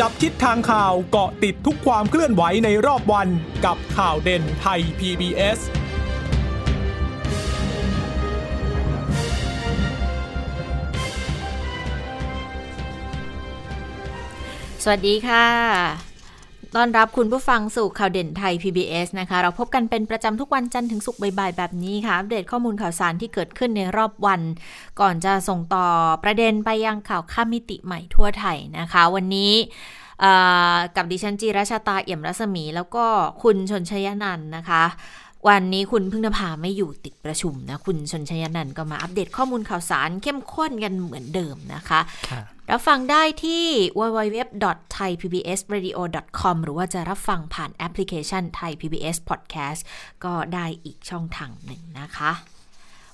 จับทิศทางข่าวเกาะติดทุกความเคลื่อนไหวในรอบวันกับข่าวเด่นไทย PBS สวัสดีค่ะ ต้อนรับคุณผู้ฟังสู่ข่าวเด่นไทย PBS นะคะ เราพบกันเป็นประจำทุกวันจันทร์ถึงศุกร์บ่ายๆแบบนี้ค่ะ อัปเดตข้อมูลข่าวสารที่เกิดขึ้นในรอบวัน ก่อนจะส่งต่อประเด็นไปยังข่าวข้ามมิติใหม่ทั่วไทยนะคะ วันนี้กับดิฉันจีราชาตาเอี่ยมรัศมี แล้วก็คุณชนชยนันนะคะ วันนี้คุณพึ่งนภาไม่อยู่ติดประชุมนะ คุณชนชยนันท์ก็มาอัปเดตข้อมูลข่าวสารเข้มข้นกันเหมือนเดิมนะคะรับฟังได้ที่ www.thaipbsradio.com หรือว่าจะรับฟังผ่านแอปพลิเคชัน Thai PBS Podcast ก็ได้อีกช่องทางหนึ่งนะคะ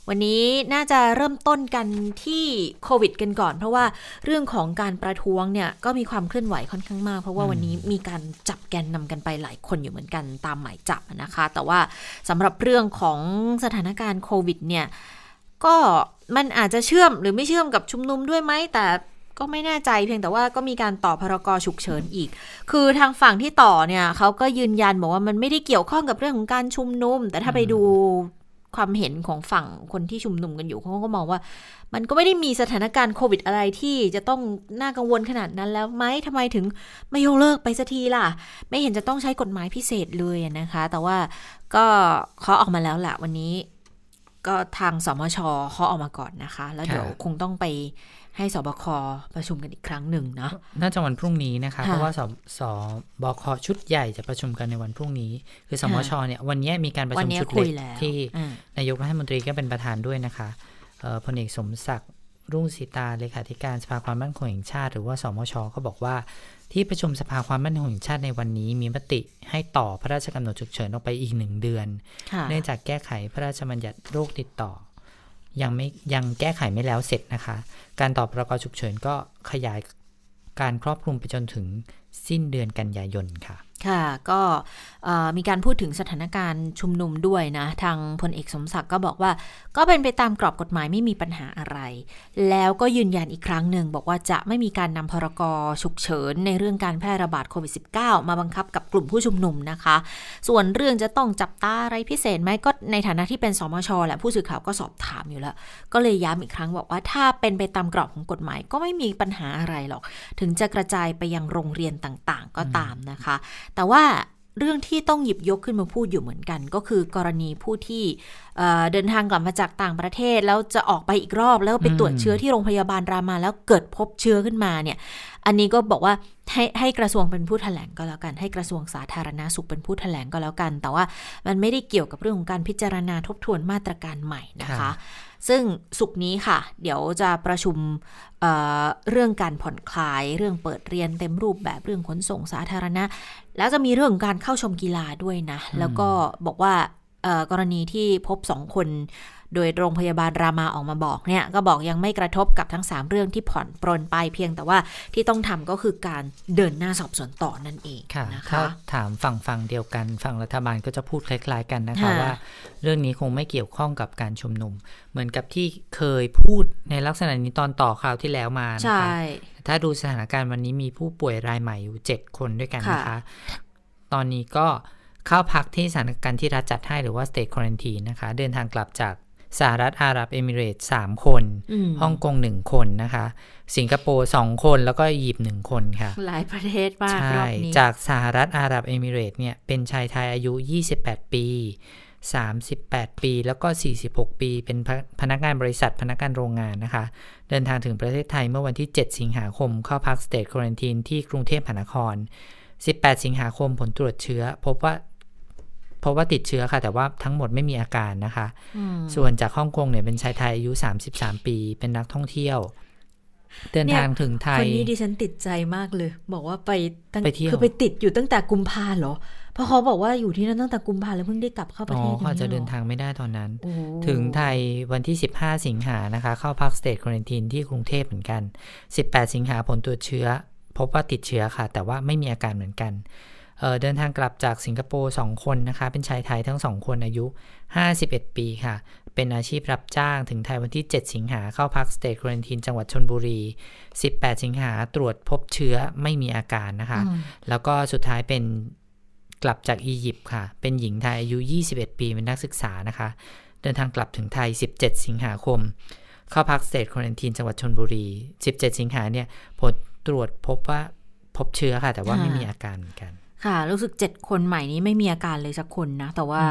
วันนี้น่าจะเริ่มต้นกันที่โควิดกันก่อน เพราะว่าเรื่องของการประท้วงเนี่ยก็มีความเคลื่อนไหวค่อนข้างมาก เพราะว่าวันนี้มีการจับแกนนำกันไปหลายคนอยู่เหมือนกันตามหมายจับนะคะ แต่ว่าสำหรับเรื่องของสถานการณ์โควิดเนี่ยก็มันอาจจะเชื่อมหรือไม่เชื่อมกับชุมนุมด้วยไหมแต่ก็ไม่แน่ใจเพียงแต่ว่าก็มีการต่อพรกฉุกเฉินอีก คือทางฝั่งที่ต่อเนี่ยเขาก็ยืนยันบอกว่ามันไม่ได้เกี่ยวข้องกับเรื่องของการชุมนุม แต่ถ้าไปดู ความเห็นของฝั่งคนที่ชุมนุมกันอยู่เขาก็มองว่า มันก็ไม่ได้มีสถานการณ์โควิดอะไรที่จะต้องน่ากังวลขนาดนั้นแล้วไหมทำไมถึงไม่ยกเลิกไปสักทีล่ะ ไม่เห็นจะต้องใช้กฎหมายพิเศษเลยนะคะ แต่ว่าก็เคาะออกมาแล้วแหละวันนี้ ก็ทางสมชเขาออกมาก่อนนะคะ แล้วเดี๋ยวคงต้องไปให้สบคประชุมกันอีกครั้งหนึ่งเนาะน่าจะวันพรุ่งนี้นะคะ เพราะว่าสสบคชุดใหญ่จะประชุมกันในวันพรุ่งนี้ คือสมชเนี่ยวันนี้มีการประชุมชุดเล็กที่นายกรัฐมนตรีก็เป็นประธานด้วยนะคะพลเอกสมศักดิ์ รุ่งสีตาเลขาธิการสภาความมั่นคงแห่งชาติ หรือว่าสมชก็บอกว่า ที่ประชุมสภาความมั่นคงแห่งชาติในวันนี้มีมติให้ต่อพระราชกำหนดฉุกเฉินออกไปอีกหนึ่งเดือน เนื่องจากแก้ไขพระราชบัญญัติโรคติดต่อ ยังไม่ยังแก้ไขไม่แล้วเสร็จนะคะ การตอบประกอบฉุกเฉินก็ขยายการครอบคลุมไปจนถึงสิ้นเดือนกันยายนค่ะ ค่ะก็มีการพูดถึงสถานการณ์ชุมนุมด้วยนะ ทางพลเอกสมศักดิ์ก็บอกว่า ก็เป็นไปตามกรอบกฎหมายไม่มีปัญหาอะไร แล้วก็ยืนยันอีกครั้งหนึ่ง บอกว่าจะไม่มีการนำพรกฉุกเฉิน ในเรื่องการแพร่ระบาดโควิด -19 มาบังคับกับกลุ่มผู้ชุมนุมนะคะ ส่วนเรื่องจะต้องจับตาอะไรพิเศษไหมก็ในฐานะที่เป็นสมชแหละผู้สื่อข่าวก็สอบถามอยู่แล้ว ก็เลยย้ำอีกครั้งบอกว่าถ้าเป็นไปตามกรอบของกฎหมายก็ไม่มีปัญหาอะไรหรอก ถึงจะกระจายไปยังโรงเรียนต่างๆ ก็ตามนะคะแต่ว่าเรื่องที่ต้องหยิบยกขึ้นมาพูดอยู่เหมือนกัน ก็คือกรณีผู้ที่เดินทางกลับมาจากต่างประเทศ แล้วจะออกไปอีกรอบแล้วไปตรวจเชื้อที่โรงพยาบาลรามา แล้วเกิดพบเชื้อขึ้นมาเนี่ย อันนี้ก็บอกว่าให้ให้กระทรวงเป็นผู้ถแถลงก็แล้วกันให้กระทรวงสาธารณาสุขเป็นผู้ถแถลงก็แล้วกัน แต่ว่ามันไม่ได้เกี่ยวกับเรื่องของการพิจารณาทบทวนมาตรการใหม่นะคะ ซึ่งสุกนี้ค่ะ เดี๋ยวจะประชุมเเรื่องการผ่อนคลาย เรื่องเปิดเรียนเต็มรูปแบบเรื่องขนส่งสาธารณะ แล้วจะมีเรื่องการเข้าชมกีฬาด้วยนะ แล้วก็บอกว่ากรณีที่พบสองคน โดยโรงพยาบาลรามาออกมาบอกเนี่ยก็บอกยังไม่กระทบกับทั้ง 3 เรื่องที่ผ่อนปรนไปเพียงแต่ว่าที่ต้องทำก็คือการเดินหน้าสอบสวนต่อนั่นเองค่ะนะคะถ้าถามฝั่งฝั่งเดียวกัน ฝั่งรัฐบาลก็จะพูดคล้ายๆกันนะคะว่า เรื่องนี้คงไม่เกี่ยวข้องกับการชุมนุม เหมือนกับที่เคยพูดในลักษณะนี้ตอนต่อคราวที่แล้วมานะคะถ้าดูสถานการณ์วันนี้มีผู้ป่วยรายใหม่อยู่ 7 คนด้วยกันนะคะ ตอนนี้ก็เข้าพักที่สถานการณ์ที่รัฐจัดให้หรือว่า state quarantine นะคะ เดินทางกลับจาก สหรัฐอาหรับเอมิเรตสามคนฮ่องกงหนึ่งคนนะคะ สิงคโปร์สองคนแล้วก็อียิปต์หนึ่งคนค่ะ หลายประเทศมากใช่จากสหรัฐอาหรับเอมิเรตเนี่ยเป็นชายไทยอายุ 28 ปี 38 ปีแล้วก็ 46 ปี เป็นพนักงานบริษัทพนักงานโรงงานนะคะ เดินทางถึงประเทศไทยเมื่อวันที่ 7 สิงหาคม เข้าพักสเตทควอนตินที่กรุงเทพมหานคร 18 สิงหาคมผลตรวจเชื้อ พบว่า พบว่าติดเชื้อค่ะ แต่ว่าทั้งหมดไม่มีอาการนะคะ ส่วนจากฮ่องกงเนี่ยเป็นชายไทยอายุ 33 ปี เป็นนักท่องเที่ยว เดินทางถึงไทยคนนี้ดิฉันติดใจมากเลย บอกว่าไปตั้งคือไปติดอยู่ตั้งแต่กุมภาเหรอเพราะเขาบอกว่าอยู่ที่นั่นตั้งแต่กุมภาแล้วเพิ่งได้กลับเข้าประเทศอ๋อเขาจะเดินทางไม่ได้ตอนนั้น ถึงไทยวันที่ 15 สิงหานะคะ เข้าพักสเตทควอนตินที่กรุงเทพเหมือนกัน 18 สิงหาผลตรวจเชื้อ พบว่าติดเชื้อค่ะ แต่ว่าไม่มีอาการเหมือนกัน เดินทางกลับจากสิงคโปร์2คนนะคะ เป็นชายไทยทั้ง 2 คนอายุ 51 ปีค่ะเปเป็นอาชีพรับจ้างถึงไทยวันที่ 7 สิงหาเข้าพัก State Quarantine จังหวัดชลบุรี 18 สิงหาตรวจพบเชื้อไม่มีอาการนะคะ แล้วก็สุดท้ายเป็นกลับจากอียิปต์ค่ะ เป็นหญิงไทยอายุ 21 ปีเป็นนักศึกษานะคะ เดินทางกลับถึงไทย 17 สิงหาคม เข้าพัก State Quarantine จังหวัดชลบุรี 17 สิงหาเนี่ยผลตรวจพบว่าพบเชื้อค่ะ แต่ว่าไม่มีอาการเหมือนกัน ค่ะ รู้สึกเจ็ดคนใหม่นี้ไม่มีอาการเลยสักคนนะ แต่ว่า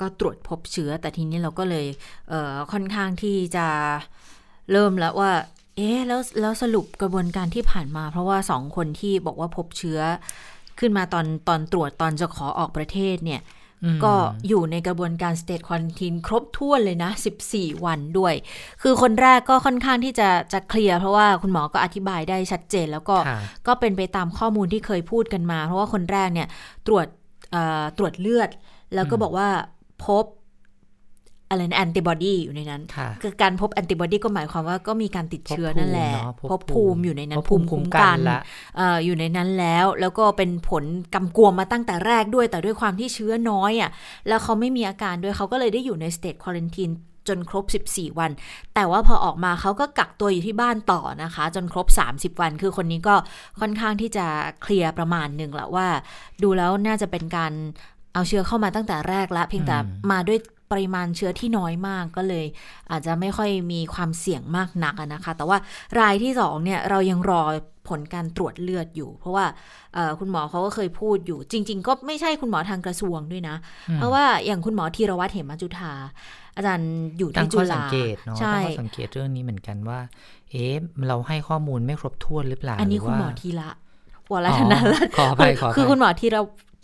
ก็ตรวจพบเชื้อ แต่ทีนี้เราก็เลยเค่อนข้างที่จะเริ่มแล้วว่า เอ๊ะแล้วแล้วสรุปกระบวนการที่ผ่านมา เพราะว่าสองคนที่บอกว่าพบเชื้อขึ้นมาตอนตอนตรวจตอนจะขอออกประเทศเนี่ย ก็อยู่ในกระบวนการ state quarantine ครบถ้วนเลยนะ 14 วันด้วย คือคนแรกก็ค่อนข้างที่จะจะเคลียร์เพราะว่าคุณหมอก็อธิบายได้ชัดเจน แล้วก็ก็เป็นไปตามข้อมูลที่เคยพูดกันมา เพราะว่าคนแรกเนี่ยตรวจตรวจเลือด แล้วก็บอกว่าพบ อะไรนะแอนติบอดีอยู่ในนั้นคือการพบแอนติบอดีก็หมายความว่าก็มีการติดเชื้อนั่นแหละ พบภูมิอยู่ในนั้นภูมิคุ้มกันอยู่ในนั้นแล้ว แล้วก็เป็นผลกำกวมมาตั้งแต่แรกด้วย แต่ด้วยความที่เชื้อน้อยอะแล้วเขาไม่มีอาการด้วยเขาก็เลยได้อยู่ในสเตจควอลันทีนจนครบ 14 วัน แต่ว่าพอออกมาเขาก็กักตัวอยู่ที่บ้านต่อนะคะ จนครบ 30 วัน คือคนนี้ก็ค่อนข้างที่จะเคลียร์ประมาณหนึ่งแหละว่า ดูแล้วน่าจะเป็นการเอาเชื้อเข้ามาตั้งแต่แรกละเพียงแต่มาด้วย ปริมาณเชื้อที่น้อยมากก็เลย อาจจะไม่ค่อยมีความเสี่ยงมากนักนะคะ แต่ว่ารายที่สองเนี่ยเรายังรอผลการตรวจเลือดอยู่ เพราะว่าคุณหมอเขาก็เคยพูดอยู่ จริง ๆ ก็ไม่ใช่คุณหมอทางกระทรวงด้วยนะ เพราะว่าอย่างคุณหมอธีรวัตรเหมจุธาอาจารย์อยู่ที่จุฬาใช่สังเกตเรื่องนี้เหมือนกันว่า เอ๊ะเราให้ข้อมูลไม่ครบถ้วนหรือเปล่าอันนี้คุณหมอธีระวรธนารัตน์คือคุณหมอธีร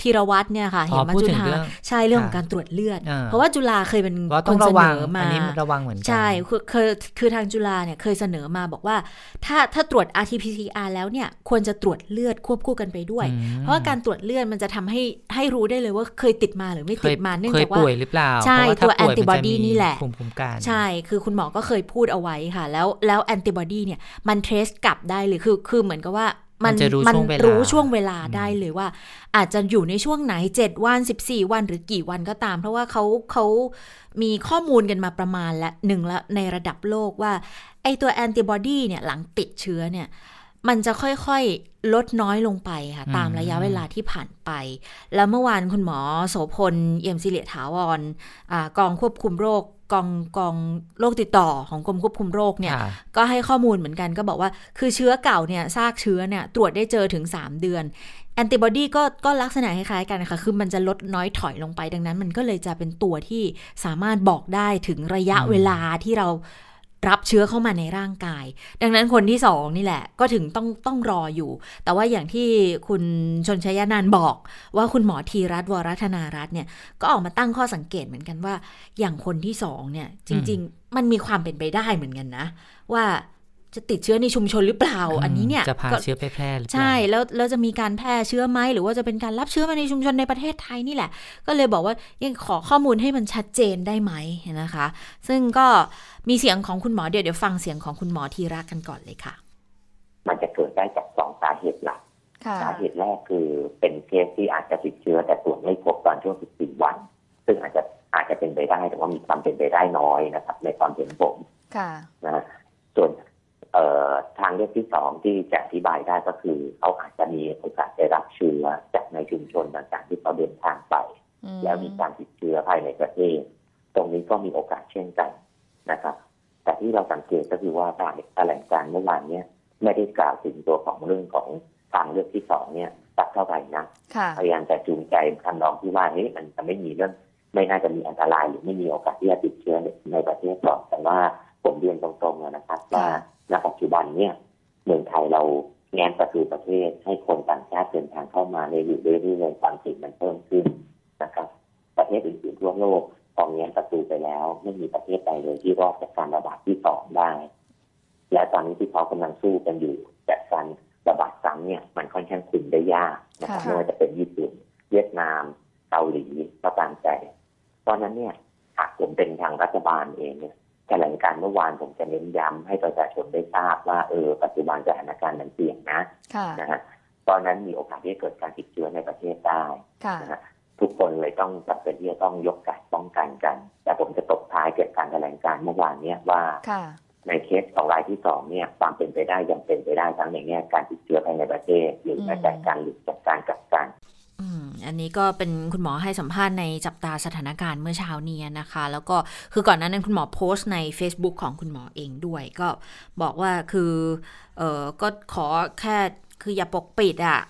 ธีรวัตรเนี่ยค่ะเห็นมาจุฬาใช่เรื่องของการตรวจเลือด เพราะว่าจุฬาเคยเป็นคนเสนอมาอันนี้ระวังเหมือนกันใช่คือคือคือทางจุฬาเนี่ยเคยเสนอมาบอกว่า ถ้าถ้าตรวจ RT-PCR แล้วเนี่ยควรจะตรวจเลือดควบคู่กันไปด้วย เพราะว่าการตรวจเลือดมันจะทำให้ให้รู้ได้เลยว่าเคยติดมาหรือไม่ติดมาเนื่องจากว่าป่วยหรือเปล่าใช่ตัวแอนติบอดีนี่แหละใช่คือคุณหมอก็เคยพูดเอาไว้ค่ะ แล้วแล้วแอนติบอดีเนี่ยมันเทสกลับได้เลยคือคือเหมือนกับว่ามันมันรู้ช่วงเวลาได้เลยว่า อาจจะอยู่ในช่วงไหน7วัน14วันหรือกี่วันก็ตาม เพราะว่าเขาเขามีข้อมูลกันมาประมาณละหนึ่งละในระดับโลกว่า ไอตัวแอนติบอดีเนี่ยหลังติดเชื้อเนี่ยมันจะค่อยๆ ลดน้อยลงไปค่ะ ตามระยะเวลาที่ผ่านไป แล้วเมื่อวานคุณหมอโสพล เอี่ยมศิริถาวรอกองควบคุมโรค กองกองโรคติดต่อของกรมควบคุมโรคเนี่ยก็ให้ข้อมูลเหมือนกันก็บอกว่าคือเชื้อเก่าเนี่ยซากเชื้อเนี่ยตรวจได้เจอถึง 3 เดือนแอนติบอดีก็ก็ลักษณะคล้ายๆกันนะคะคือมันจะลดน้อยถอยลงไปดังนั้น มันก็เลยจะเป็นตัวที่สามารถบอกได้ถึงระยะเวลาที่เรา รับเชื้อเข้ามาในร่างกาย ดังนั้นคนที่สองนี่แหละ ก็ถึงต้องต้องรออยู่ แต่ว่าอย่างที่คุณชนชยานานบอกว่าคุณหมอทีรัตวรัธนารัตเนี่ยก็ออกมาตั้งข้อสังเกตเหมือนกันว่า อย่างคนที่สองเนี่ยจริง ๆ มันมีความเป็นไปได้เหมือนกันนะ ว่า จะติดเชื้อในชุมชนหรือเปล่า อันนี้เนี่ยจะพาเชื้อไปแพร่ใช่แล้วแล้วจะมีการแพร่เชื้อไหมหรือว่าจะเป็นการรับเชื้อมาในชุมชนในประเทศไทยนี่แหละ ก็เลยบอกว่ายังขอข้อมูลให้มันชัดเจนได้ไหมนะคะ ซึ่งก็มีเสียงของคุณหมอเดี๋ยวเดี๋ยวฟังเสียงของคุณหมอทีรักกันก่อนเลยค่ะ มันจะเกิดได้จากสองสาเหตุหลักสาเหตุแรกคือเป็นเคสที่อาจจะติดเชื้อแต่ตรวจไม่พบตอนช่วง 14 วัน ซึ่งอาจจะอาจจะเป็นไปได้แต่ว่ามีความเป็นไปได้น้อยนะครับ ในความเห็นผมนะส่วน ทางเลือกที่สองที่จะอธิบายได้ก็คือเขาอาจจะมีโอกาสได้รับเชื้อจากในชุมชนต่างๆที่เขาเดินทางไป แล้วมีการติดเชื้อภายในประเทศ ตรงนี้ก็มีโอกาสเช่นกันนะครับ แต่ที่เราสังเกตก็คือว่าการแถลงการเมื่อวานนี้ไม่ได้กล่าวถึงตัวของเรื่องของทางเลือกที่สองเนี่ยสักเท่าไหร่นะพยายามจะจูงใจทำนองที่ว่าเฮ้ยมันจะไม่มีเรื่องไม่น่าจะมีอันตรายหรือไม่มีโอกาสที่จะติดเชื้อในประเทศก่อนแต่ว่าผมเรียนตรงๆนะครับว่า ณปัจจุบันเนี่ยเมืองไทยเราแง้มประตูประเทศให้คนต่างชาติเดินทางเข้ามาในอยู่เรื่อยๆความเสี่ยงมันเพิ่มขึ้นนะครับ ประเทศอื่นๆทั่วโลกตอนนี้ประตูไปแล้ว ไม่มีประเทศใดเลยที่รอดจากการระบาดที่สองได้ และตอนนี้ที่เขากำลังสู้กันอยู่จากการระบาดซ้ำเนี่ยมันค่อนข้างคุมได้ยากนะครับไม่ว่าจะเป็นญี่ปุ่น เวียดนามเกาหลีก็ตามใจเพราะนั้นเนี่ยหากผมเป็นทางรัฐบาลเองเนี่ย แถลงการเมื่อวานผมจะเน้นย้ำให้ประชาชนได้ทราบว่าเออปัจจุบันสถานการณ์มันเปลี่ยนนะนะฮะตอนนั้นมีโอกาสที่เกิดการติดเชื้อในประเทศได้นะฮะทุกคนเลยต้องจำเป็นที่จะต้องยกการป้องกันกัน แต่ผมจะตบท้ายเกี่ยวกับการแถลงการเมื่อวานเนี้ยว่าในเคสของรายที่สองเนี่ยความเป็นไปได้ยังเป็นไปได้ทั้งในแง่การติดเชื้อภายในประเทศหรือแม้แต่การหลุดจากการกักกัน อันนี้ก็เป็นคุณหมอให้สัมภาษณ์ในจับตาสถานการณ์เมื่อเช้านี้นะคะ แล้วก็คือก่อนหน้านั้นคุณหมอโพสต์ใน Facebook ของคุณหมอเองด้วย ก็บอกว่าคือเออก็ขอแค่คืออย่าปกปิดอะ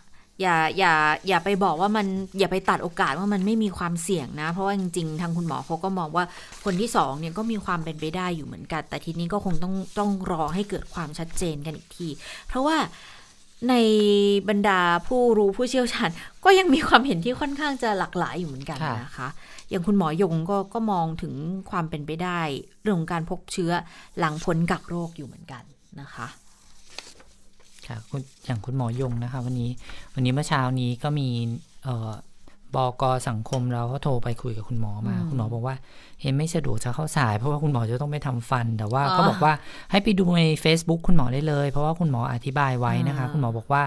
อย่าอย่าอย่าไปบอกว่ามันอย่าไปตัดโอกาสว่ามันไม่มีความเสี่ยงนะ เพราะว่าจริงๆ ทางคุณหมอเขาก็มองว่าคนที่สองเนี่ยก็มีความเป็นไปได้อยู่เหมือนกัน แต่ทีนี้ก็คงต้องต้องรอให้เกิดความชัดเจนกันอีกที เพราะว่า ในบรรดาผู้รู้ผู้เชี่ยวชาญ ก็ยังมีความเห็นที่ค่อนข้างจะหลากหลายอยู่เหมือนกันนะคะ อย่างคุณหมอยงก็ก็มองถึงความเป็นไปได้เรื่องของการพบเชื้อหลังพ้นกักโรคอยู่เหมือนกันนะคะค่ะอย่างคุณหมอยงนะคะ วันนี้วันนี้เมื่อเช้านี้ก็มีเอ่อ บอกสังคมเราก็โทรไปคุยกับคุณหมอมา คุณหมอบอกว่า เห็นไม่สะดวกจะเข้าสาย เพราะว่าคุณหมอจะต้องไปทำฟัน แต่ว่าเขาบอกว่าให้ไปดูใน Facebook คุณหมอได้เลย เพราะว่าคุณหมออธิบายไว้นะคะ คุณหมอบอกว่า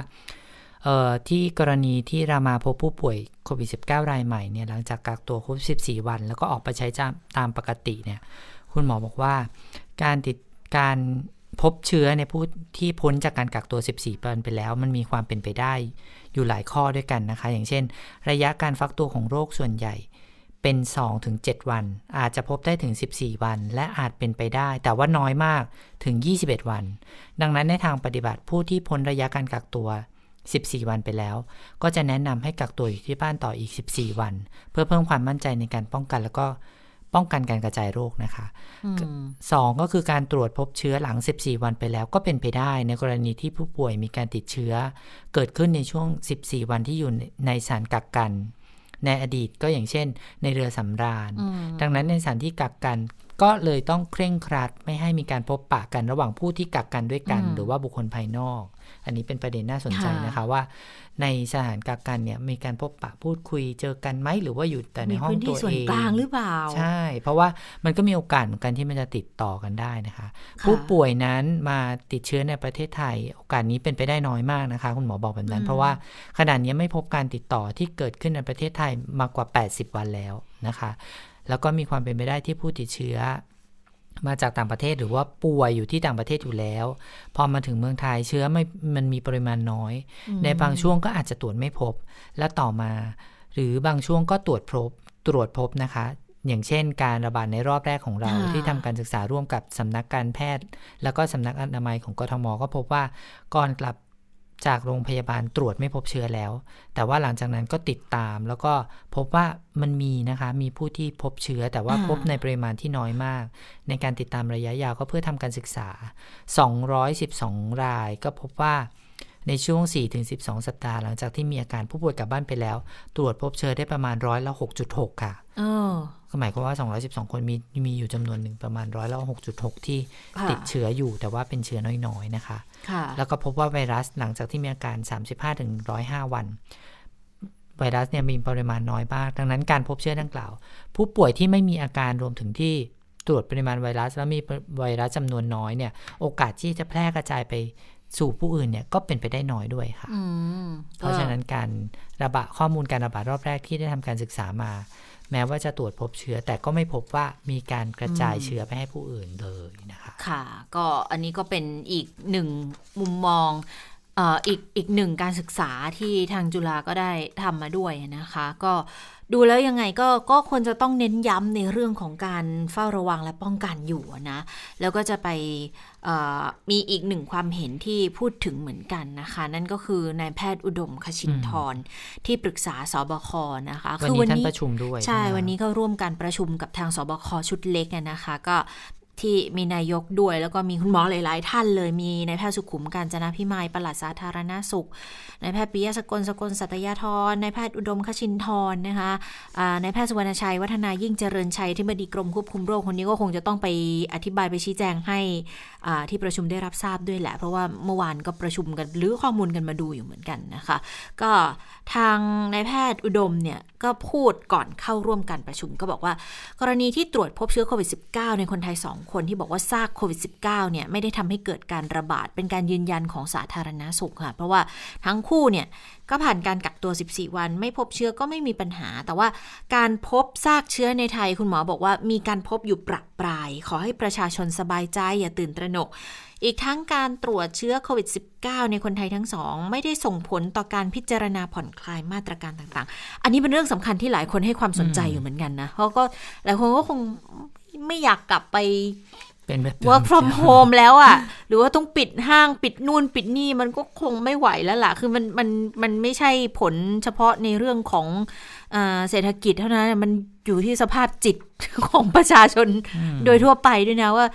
เอ่อที่กรณีที่รามาพบผู้ป่วยโควิด -19 รายใหม่เนี่ยหลังจากกักตัวครบ 14 วัน แล้วก็ออกไปใช้ตามปกติเนี่ย คุณหมอบอกว่า การติดการพบเชื้อในผู้ที่พ้นจากการกักตัว 14 วันไปแล้ว มันมีความเป็นไปได้ อยู่หลายข้อด้วยกันนะคะ อย่างเช่น ระยะการฟักตัวของโรคส่วนใหญ่เป็น 2-7 วัน อาจจะพบได้ถึง 14 วัน และอาจเป็นไปได้ แต่ว่าน้อยมากถึง 21 วัน ดังนั้นในทางปฏิบัติผู้ที่พ้นระยะการกักตัว 14 วันไปแล้ว ก็จะแนะนำให้กักตัวอยู่ที่บ้านต่ออีก 14 วัน เพื่อเพิ่มความมั่นใจในการป้องกันแล้วก็ ป้องกันการกระจายโรคนะคะสองก็คือการตรวจพบเชื้อหลัง 14 วันไปแล้วก็เป็นไปได้ในกรณีที่ผู้ป่วยมีการติดเชื้อ เกิดขึ้นในช่วง 14 วันที่อยู่ในสถานกักกัน ในอดีตก็อย่างเช่น ในเรือสำราญ ดังนั้นในสถานที่กักกัน ก็เลยต้องเคร่งครัดไม่ให้มีการพบปะกันระหว่างผู้ที่กักกันด้วยกัน หรือว่าบุคคลภายนอก อันนี้เป็นประเด็นน่าสนใจนะคะว่า ในสถานกักกันเนี่ยมีการพบปะพูดคุยเจอกันไหมหรือว่าอยู่แต่ในห้องตัวเองกลางหรือเปล่าใช่ เพราะว่ามันก็มีโอกาสเหมือนกันที่มันจะติดต่อกันได้นะคะ ผู้ป่วยนั้นมาติดเชื้อในประเทศไทย โอกาสนี้เป็นไปได้น้อยมากนะคะ คุณหมอบอกแบบนั้น เพราะว่าขณะนี้ไม่พบการติดต่อที่เกิดขึ้นในประเทศไทยมากกว่า 80 วันแล้วนะคะ แล้วก็มีความเป็นไปได้ที่ผู้ติดเชื้อ มาจากต่างประเทศหรือว่าป่วยอยู่ที่ต่างประเทศอยู่แล้ว พอมาถึงเมืองไทยเชื้อไม่มันมีปริมาณน้อย ในบางช่วงก็อาจจะตรวจไม่พบ และต่อมา หรือบางช่วงก็ตรวจพบตรวจพบนะคะอย่างเช่นการระบาดในรอบแรกของเราที่ทำการศึกษาร่วมกับสำนักการแพทย์ แล้วก็สำนักอนามัยของกทมก็พบว่าก่อนกลับ จากโรงพยาบาลตรวจไม่พบเชื้อแล้ว แต่ว่าหลังจากนั้นก็ติดตาม แล้วก็พบว่ามันมีนะคะ มีผู้ที่พบเชื้อ แต่ว่าพบในปริมาณที่น้อยมาก ในการติดตามระยะยาวก็เพื่อทำการศึกษา 212 รายก็พบว่าในช่วง 4-12 สัปดาห์หลังจากที่มีอาการผู้ป่วยกลับบ้านไปแล้ว ตรวจพบเชื้อได้ประมาณร้อยละ 6.6 ค่ะก็หมายความว่า 212 คนมีมีอยู่จำนวนหนึ่งประมาณร้อยละ 6.6 ที่ติดเชื้ออยู่แต่ว่าเป็นเชื้อน้อยๆ นะคะ แล้วก็พบว่าไวรัสหลังจากที่มีอาการ 35-105 วัน ไวรัสเนี่ยมีปริมาณน้อยมาก ดังนั้นการพบเชื้อดังกล่าว ผู้ป่วยที่ไม่มีอาการรวมถึงที่ตรวจปริมาณไวรัส แล้วมีไวรัสจำนวนน้อยเนี่ย โอกาสที่จะแพร่กระจายไปสู่ผู้อื่นเนี่ยก็เป็นไปได้น้อยด้วยค่ะ เพราะฉะนั้นการระบาดข้อมูลการระบาดรอบแรกที่ได้ทำการศึกษามา แม้ว่าจะตรวจพบเชื้อแต่ก็ไม่พบว่ามีการกระจายเชื้อไปให้ผู้อื่นเลยนะคะ ค่ะ ก็อันนี้ก็เป็นอีกหนึ่งมุมมองอีกอีกหนึ่งการศึกษาที่ทางจุฬาก็ได้ทำมาด้วยนะคะ ก็ดูแล้วยังไงก็ก็ควรจะต้องเน้นย้ำในเรื่องของการเฝ้าระวังและป้องกันอยู่นะ แล้วก็จะไปมีอีกหนึ่งความเห็นที่พูดถึงเหมือนกันนะคะ นั่นก็คือนายแพทย์อุดมคชินทรที่ปรึกษาสบคนะคะคือวันนี้ประชุมด้วย ใช่วันนี้ก็ร่วมการประชุมกับทางสบคชุดเล็กนะคะ ก็ ที่มีนายกด้วย แล้วก็มีคุณหมอหลาย ๆ ท่านเลยมีนายแพทย์สุขุมการจนาพิมายปลัดสาธารณาสุขนายแพทย์ปิยะสกลสกลสัตยาธรนายแพทย์อุดมคชินทรนะคะนายแพทย์สุวรรณชัย วัฒนายิ่งเจริญชัยที่บดีกรมควบคุมโรคคนนี้ก็คงจะต้องไปอธิบายไปชี้แจงให้ที่ประชุมได้รับทราบด้วยแหละ เพราะว่าเมื่อวานก็ประชุมกันหรือข้อมูลกันมาดูอยู่เหมือนกันนะคะ ก็ ทางนายแพทย์อุดมเนี่ยก็พูดก่อนเข้าร่วมการประชุม ก็บอกว่ากรณีที่ตรวจพบเชื้อโควิด -19 ในคนไทย 2 คนที่บอกว่าซากโควิด -19 เนี่ยไม่ได้ทำให้เกิดการระบาด เป็นการยืนยันของสาธารณาสุขค่ะ เพราะว่าทั้งคู่เนี่ยก็ผ่านการกักตัว 14 วัน ไม่พบเชื้อก็ไม่มีปัญหา แต่ว่าการพบซากเชื้อในไทยคุณหมอบอกว่ามีการพบอยู่ประปราย ขอให้ประชาชนสบายใจอย่าตื่นตระหนก อีกทั้งการตรวจเชื้อโควิด -19 ในคนไทยทั้งสอง ไม่ได้ส่งผลต่อการพิจารณาผ่อนคลายมาตรการต่างๆ อันนี้เป็นเรื่องสำคัญที่หลายคนให้ความสนใจอยู่เหมือนกันนะเพราะก็หลายคนก็คงไม่อยากกลับไปเป็นแบบ work from home แล้วอะ่ะ หรือว่าต้องปิดห้างปิดนู่นปิดนี่มันก็คงไม่ไหวแล้วล่ะ คือมันมันมันไม่ใช่ผลเฉพาะในเรื่องของเศรษฐกิจเท่านั้น มันอยู่ที่สภาพจิตของประชาชนโดยทั่วไปด้วยนะว่า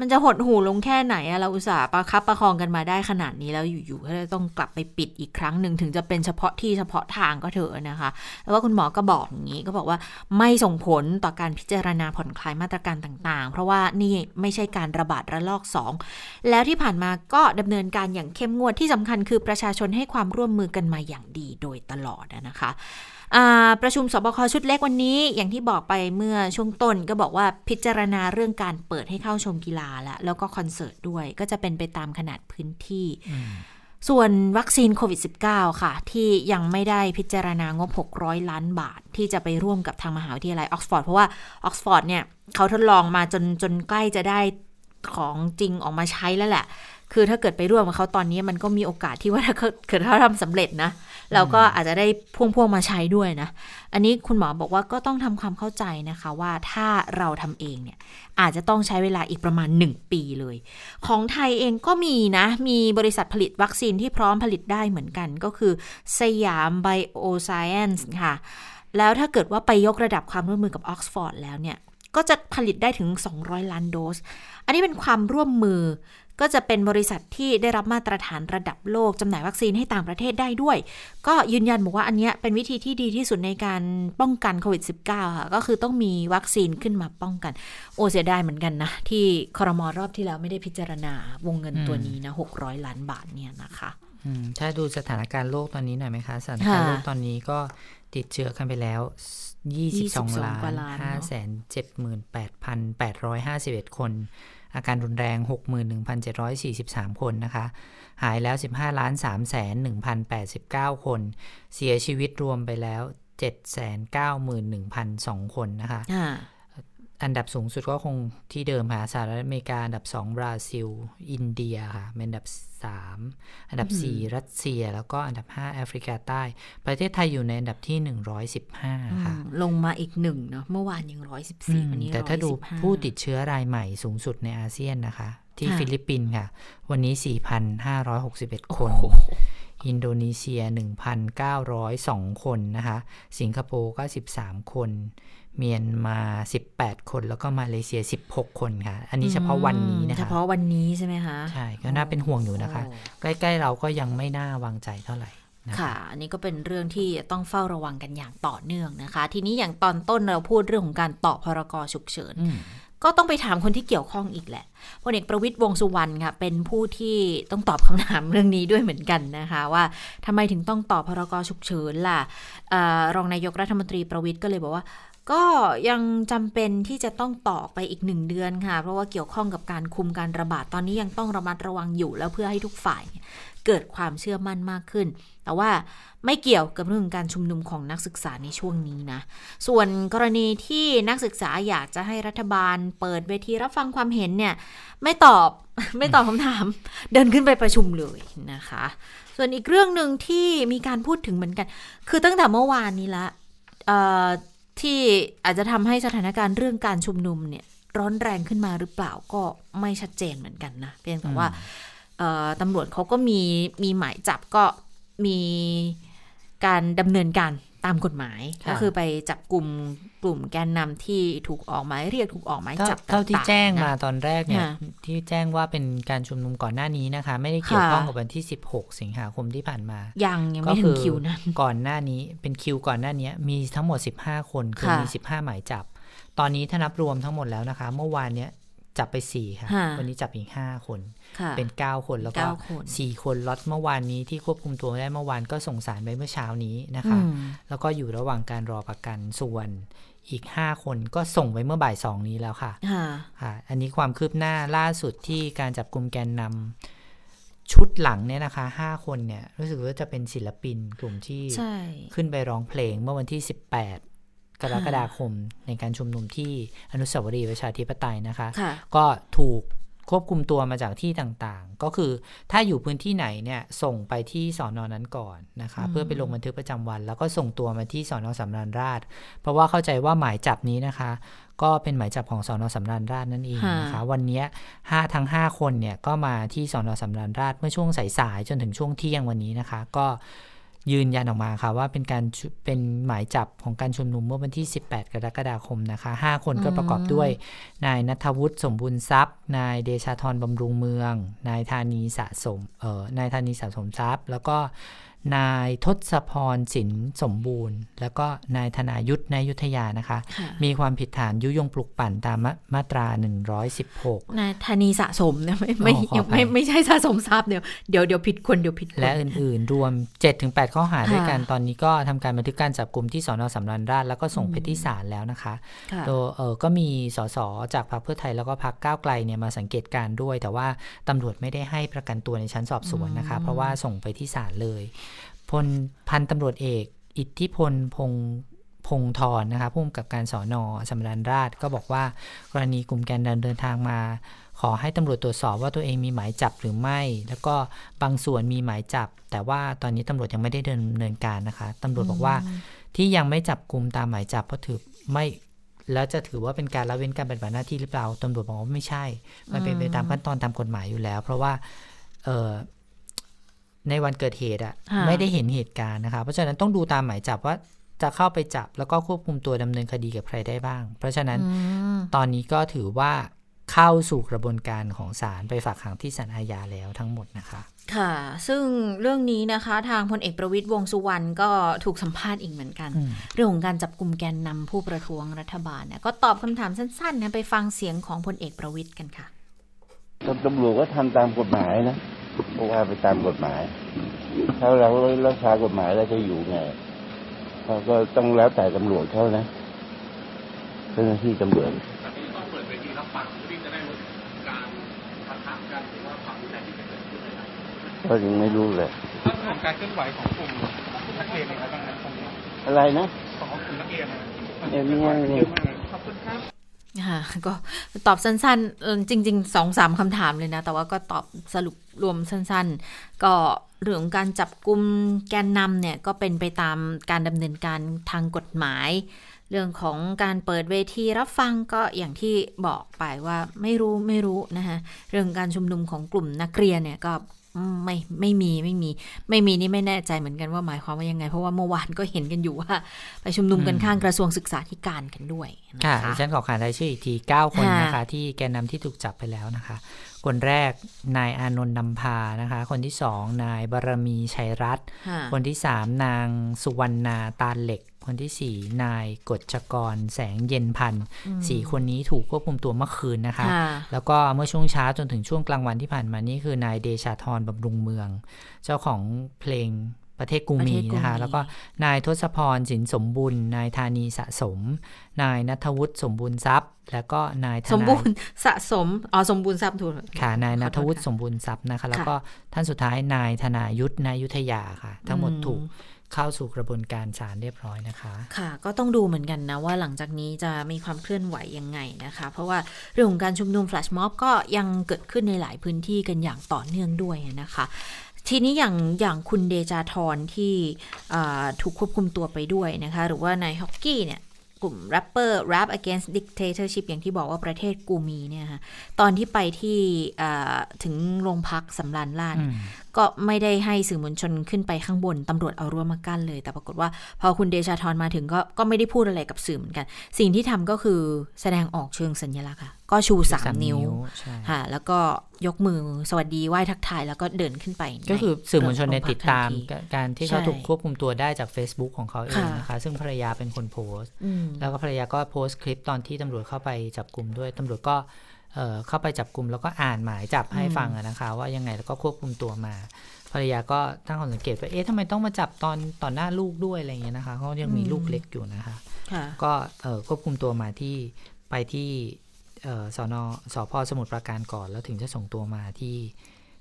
มันจะหดหูลงแค่ไหนอะเราอุตส่าห์ประคับประคองกันมาได้ขนาดนี้แล้วอยู่ๆก็ต้องกลับไปปิดอีกครั้งหนึ่งถึงจะเป็นเฉพาะที่เฉพาะทางก็เถอะนะคะแล้วว่าคุณหมอก็บอกอย่างนี้ก็บอกว่าไม่ส่งผลต่อการพิจารณาผ่อนคลายมาตรการต่างๆ เพราะว่านี่ไม่ใช่การระบาดระลอก 2 แล้วที่ผ่านมาก็ดำเนินการอย่างเข้มงวดที่สำคัญคือประชาชนให้ความร่วมมือกันมาอย่างดีโดยตลอดนะคะ ประชุมสบคชุดเล็กวันนี้ อย่างที่บอกไปเมื่อช่วงต้นก็บอกว่าพิจารณาเรื่องการเปิดให้เข้าชมกีฬาแล้วแล้วก็คอนเสิร์ตด้วย ก็จะเป็นไปตามขนาดพื้นที่ ส่วนวัคซีนโควิด -19 ค่ะ ที่ยังไม่ได้พิจารณางบ 600 ล้านบาท ที่จะไปร่วมกับทางมหาวิทยาลัยออกซฟอร์ดเพราะว่าออกซฟอร์ดเนี่ยเขาทดลองมาจนจนใกล้จะได้ของจริงออกมาใช้แล้วแหละ คือถ้าเกิดไปร่วมกับเขาตอนนี้มันก็มีโอกาสที่ว่าถ้าเกิดเขาทำสำเร็จนะเราก็อาจจะได้พ่วงๆมาใช้ด้วยนะ อันนี้คุณหมอบอกว่าก็ต้องทำความเข้าใจนะคะว่าถ้าเราทำเองเนี่ยอาจจะต้องใช้เวลาอีกประมาณ 1 ปีเลย ของไทยเองก็มีนะ มีบริษัทผลิตวัคซีนที่พร้อมผลิตได้เหมือนกันก็คือสยามไบโอไซเอนส์ค่ะ แล้วถ้าเกิดว่าไปยกระดับความร่วมมือกับออกซฟอร์ดแล้วเนี่ยก็จะผลิตได้ถึง 200 ล้านโดส อันนี้เป็นความร่วมมือ ก็จะเป็นบริษัทที่ได้รับมาตรฐานระดับโลกจำหน่ายวัคซีนให้ต่างประเทศได้ด้วย ก็ยืนยันบอกว่าอันนี้เป็นวิธีที่ดีที่สุดในการป้องกันโควิด -19 ค่ะ ก็คือต้องมีวัคซีนขึ้นมาป้องกัน โอเสียดายเหมือนกันนะ ที่คอรมอรอบที่แล้วไม่ได้พิจารณาวงเงินตัวนี้นะ600 ล้านบาทเนี่ยนะคะถ้าดูสถานการณ์โลกตอนนี้หน่อยไหมคะสถานการณ์โลกตอนนี้ก็ติดเชื้อกันไปแล้ว 22 ล้าน5แสน78,851 คน อาการรุนแรง 61,743 คนนะคะ หายแล้ว 15ล้าน3แสน1,089 คน เสียชีวิตรวมไปแล้ว 791,002 คนนะคะ อันดับสูงสุดก็คงที่เดิมค่ะสหรัฐอเมริกาอันดับ 2 บราซิล อินเดียค่ะเป็นอันดับ 3 อันดับ 4 รัสเซีย แล้วก็อันดับ 5 แอฟริกาใต้ ประเทศไทยอยู่ในอันดับที่ 115 ค่ะ ลงมาอีกหนึ่งเนาะเมื่อวานยัง 114 วันนี้ แต่ถ้าดูผู้ติดเชื้อรายใหม่สูงสุดในอาเซียนนะคะ ที่ฟิลิปปินส์ค่ะ วันนี้ 4,561 คนอินโดนีเซีย 1,902 คนนะคะ สิงคโปร์ก็ 13 คน เมียนมา 18 คนแล้วก็มาเลเซีย 16 คนค่ะ อันนี้เฉพาะวันนี้นะคะ เฉพาะวันนี้ใช่ไหมคะ ใช่ ก็น่าเป็นห่วงอยู่นะคะ ใกล้ๆเราก็ยังไม่น่าวางใจเท่าไหร่ค่ะ อันนี้ก็เป็นเรื่องที่ต้องเฝ้าระวังกันอย่างต่อเนื่องนะคะ ทีนี้อย่างตอนต้นเราพูดเรื่องของการต่อพรกฉุกเฉิน ก็ต้องไปถามคนที่เกี่ยวข้องอีกแหละพลเอกประวิตยวงสุวรรณค่ะเป็นผู้ที่ต้องตอบคำถามเรื่องนี้ด้วยเหมือนกันนะคะ ว่าทำไมถึงต้องต่อพรกฉุกเฉินล่ะรองนายกรัฐมนตรีประวิตยก็เลยบอกว่า ก็ยังจำเป็นที่จะต้องต่อไปอีกหนึ่งเดือนค่ะ เพราะว่าเกี่ยวข้องกับการคุมการระบาดตอนนี้ยังต้องระมัดระวังอยู่แล้วเพื่อให้ทุกฝ่ายเกิดความเชื่อมั่นมากขึ้น แต่ว่าไม่เกี่ยวกับเรื่องการชุมนุมของนักศึกษาในช่วงนี้นะ ส่วนกรณีที่นักศึกษาอยากจะให้รัฐบาล เปิดเวทีรับฟังความเห็นเนี่ย ไม่ตอบไม่ตอบคำถาม เดินขึ้นไปประชุมเลยนะคะ ส่วนอีกเรื่องหนึ่งที่มีการพูดถึงเหมือนกัน คือตั้งแต่เมื่อวานนี้ละ ที่อาจจะทำให้สถานการณ์เรื่องการชุมนุมเนี่ยร้อนแรงขึ้นมาหรือเปล่าก็ไม่ชัดเจนเหมือนกันนะเพียงแต่ว่าตำรวจเขาก็มีมีหมายจับก็มีการดำเนินการ ตามกฎหมายก็คือไปจับกลุ่มกลุ่มแกนนำที่ถูกออกหมายเรียกถูกออกหมายจับเท่าที่แจ้งมาตอนแรกเนี่ยที่แจ้งว่าเป็นการชุมนุมก่อนหน้านี้นะคะ ไม่ได้เกี่ยวข้องกับวันที่ 16 สิงหาคมที่ผ่านมา ยังยังไม่ถึงคิวนะก่อนหน้านี้เป็นคิวก่อนหน้านี้มีทั้งหมด 15 คนคือมี 15 หมายจับ ตอนนี้ถ้านับรวมทั้งหมดแล้วนะคะ เมื่อวานเนี้ย จับไปสี่ค่ะ วันนี้จับอีกห้าคนเป็นเก้าคนแล้วก็สี่คนล็อตเมื่อวานนี้ที่ควบคุมตัวได้เมื่อวานก็ส่งสารไปเมื่อเช้านี้นะคะ แล้วก็อยู่ระหว่างการรอประกันส่วนอีก 5 คนก็ส่งไปเมื่อบ่ายสองนี้แล้วค่ะค่ะ อันนี้ความคืบหน้าล่าสุดที่การจับกลุ่มแกนนำชุดหลังเนี่ยนะคะห้าคนเนี่ยรู้สึกว่าจะเป็นศิลปินกลุ่มที่ขึ้นไปร้องเพลงเมื่อวันที่ 18 กรกฎาคมในการชุมนุมที่อนุสาวรีย์ประชาธิปไตยนะคะ ก็ถูกควบคุมตัวมาจากที่ต่างๆ ก็คือถ้าอยู่พื้นที่ไหนเนี่ยส่งไปที่สอนอนั้นก่อนนะคะ เพื่อไปลงบันทึกประจำวัน แล้วก็ส่งตัวมาที่สอนอสำราญราช เพราะว่าเข้าใจว่าหมายจับนี้นะคะ ก็เป็นหมายจับของสอนอสำราญราชนั่นเองนะคะ วันนี้ห้าทั้ง5คนเนี่ยก็มาที่สอนอสำราญราชเมื่อช่วงสายๆจนถึงช่วงเที่ยงวันนี้นะคะ ก็ ยืนยันออกมาค่ะว่าเป็นการเป็นหมายจับของการชุมนุมเมื่อวันที่ 18 กรกฎาคมนะคะ 5 คนก็ประกอบด้วย นายนัทวุฒิสมบูรณ์ทรัพย์ นายเดชาธรบำรุงเมือง นายธานีสะสมเอ่อนายธานีสะสมทรัพย์ แล้วก็ นายทศพรสินสมบูรณ์ แล้วก็นายธนายุทธนายยุทธยานะคะ มีความผิดฐานยุยงปลุกปั่นตามมาตรา 116 นายธนีสะสมเนี่ยไม่ไม่ไม่ไม่ใช่สะสมทรัพย์เดี๋ยวเดี๋ยวเดี๋ยวผิดคนเดี๋ยวผิดและอื่นๆ รวม 7-8 ข้อหาด้วยกันตอนนี้ก็ทำการบันทึกการจับกลุ่มที่สอนอสำรันราชแล้วก็ส่งไปที่ศาลแล้วนะคะโดยเออก็มีสสจากพรรคเพื่อไทยแล้วก็พรรคก้าวไกลเนี่ยมาสังเกตการด้วย แต่ว่าตำรวจไม่ได้ให้ประกันตัวในชั้นสอบสวนนะคะ เพราะว่าส่งไปที่ศาลเลย พลพันตำรวจเอก อิทธิพลพงพงทรนะคะผู้กำกับการสอนอสำรันราชก็บอกว่ากรณีกลุ่มแกนนำเดินทางมา ขอให้ตำรวจตรวจสอบว่าตัวเองมีหมายจับหรือไม่ แล้วก็บางส่วนมีหมายจับ แต่ว่าตอนนี้ตำรวจยังไม่ได้เดินเนินการนะคะตำรวจบอกว่าที่ยังไม่จับกลุ่มตามหมายจับเพราะถือไม่แล้วจะถือว่าเป็นการละเว้นการปฏิบัติหน้าที่หรือเปล่าตำรวจบอกว่าไม่ใช่ มันเป็นไปตามขั้นตอนตามกฎหมายอยู่แล้ว เพราะว่าเในวันเกิดเหตุอะไม่ได้เห็นเหตุการณ์นะคะเพราะฉะนั้นต้องดูตามหมายจับว่าจะเข้าไปจับแล้วก็ควบคุมตัวดำเนินคดีกับใครได้บ้าง เพราะฉะนั้นตอนนี้ก็ถือว่าเข้าสู่กระบวนการของศาลไปฝากขังที่ศาลอาญาแล้วทั้งหมดนะคะ ค่ะ ซึ่งเรื่องนี้นะคะทางพลเอกประวิตยวงสุวรรณก็ถูกสัมภาษณ์อีกเหมือนกัน เรื่องของการจับกลุ่มแกนนำผู้ประท้วงรัฐบาลเนี่ยก็ตอบคำถามสั้นๆนะไปฟังเสียงของพลเอกประวิตยกันค่ะตำรวจก็ทำตามกฎหมายนะ ก็ว่าไปตามกฎหมาย ถ้าเรารักษากฎหมายเราจะอยู่ไงเขาก็ต้องแล้วแต่ตำรวจเขานะเจ้าหน้าที่ตำรวจต้องเปิดเวทีรับฟังที่จะได้ลดการปะทะกันหรือว่าความรุนแรงที่จะเกิดขึ้นเลยก็ยังไม่รู้เลยเรื่องของการเคลื่อนไหวของกลุ่มนักเรียนอะไรบ้างนะอะไรนะของกลุ่มนักเรียนเนี่ยนี่ขอบคุณครับค่ะก็ตอบสั้นๆ จริงๆสองสามคำถามเลยนะ แต่ว่าก็ตอบสรุป รวมสั้นๆ ก็เรื่องการจับกลุ่มแกนนำเนี่ย ก็เป็นไปตามการดำเนินการทางกฎหมาย เรื่องของการเปิดเวทีรับฟังก็อย่างที่บอกไปว่าไม่รู้ไม่รู้นะคะเรื่องการชุมนุมของกลุ่มนักเรียนเนี่ยก็ไม่ไม่มีไม่มี ไม่มีนี่ไม่แน่ใจเหมือนกันว่าหมายความว่ายังไง เพราะว่าเมื่อวานก็เห็นกันอยู่ว่า ไปชุมนุมกันข้างกระทรวงศึกษาธิการกันด้วยค่ะดิฉันขอขานรายชื่ออีกทีเก้าคนนะคะ ที่แกนนาที่ถูกจับไปแล้วนะคะ คนแรกนายอานนท์นำพานะคะ คนที่สองนายบารมีชัยรัตน์คนที่สามนางสุวรรณาตาเหล็ก คนที่สี่นายกฎชกรแสงเย็นพันธ์สี่คนนี้ถูกควบคุมตัวเมื่อคืนนะคะ แล้วก็เมื่อช่วงเช้าจนถึงช่วงกลางวันที่ผ่านมานี่คือนายเดชาธรบำรุงเมือง เจ้าของเพลง ประเทศกูมีนะคะ แล้วก็นายทศพรสินสมบุญ นายธานีสะสม นายนัทวุฒิสมบูรณ์ทรัพย์ แล้วก็นายสมบูรณ์สะสมอ๋อสมบูรณ์ทรัพย์ถูกค่ะนายนัทวุฒิสมบูรณ์ทรัพย์นะคะ แล้วก็ท่านสุดท้ายนายธนายุทธนายุทธยาค่ะ ทั้งหมดถูกเข้าสู่กระบวนการศาลเรียบร้อยนะคะ ค่ะ ก็ต้องดูเหมือนกันนะว่าหลังจากนี้จะมีความเคลื่อนไหวยังไงนะคะ เพราะว่าเรื่องของการชุมนุมแฟลชม็อบก็ยังเกิดขึ้นในหลายพื้นที่กันอย่างต่อเนื่องด้วยนะคะ ทีนี้อย่างอย่างคุณเดจาทรที่ถูกควบคุมตัวไปด้วยนะคะ หรือว่านายฮอกกี้เนี่ยกลุ่มแรปเปอร์ rap against dictatorship อย่างที่บอกว่าประเทศกูมีเนี่ยค่ะตอนที่ไปที่ถึงโรงพักสำรันลานก็ไม่ได้ให้สื่อมวลชนขึ้นไปข้างบนตำรวจเอารั้วมากั้นเลย แต่ปรากฏว่าพอคุณเดชาธรมาถึงก็ก็ไม่ได้พูดอะไรกับสื่อเหมือนกัน สิ่งที่ทำก็คือแสดงออกเชิงสัญลักษณ์ค่ะก็ชูสามนิ้วค่ะแล้วก็ยกมือสวัสดีไหว้ทักทายแล้วก็เดินขึ้นไป ก็คือสื่อมวลชนในติดตามการที่เขาถูกควบคุมตัวได้จาก Facebook ของเขาเองนะคะ ซึ่งภรรยาเป็นคนโพสต์ แล้วก็ภรรยาก็โพสต์คลิปตอนที่ตำรวจเข้าไปจับกลุ่มด้วยตำรวจก็ เข้าไปจับกลุ่มแล้วก็อ่านหมายจับให้ฟังนะคะ ว่ายังไงแล้วก็ควบคุมตัวมาภรรยาก็ตั้งข้อสังเกตว่าเอ๊ะทำไมต้องมาจับตอนต่อหน้าลูกด้วยอะไรเงี้ยนะคะเขายังมีลูกเล็กอยู่นะคะ ก็ควบคุมตัวมาที่ไปที่สอนอสพสมุทรปราการก่อน แล้วถึงจะส่งตัวมาที่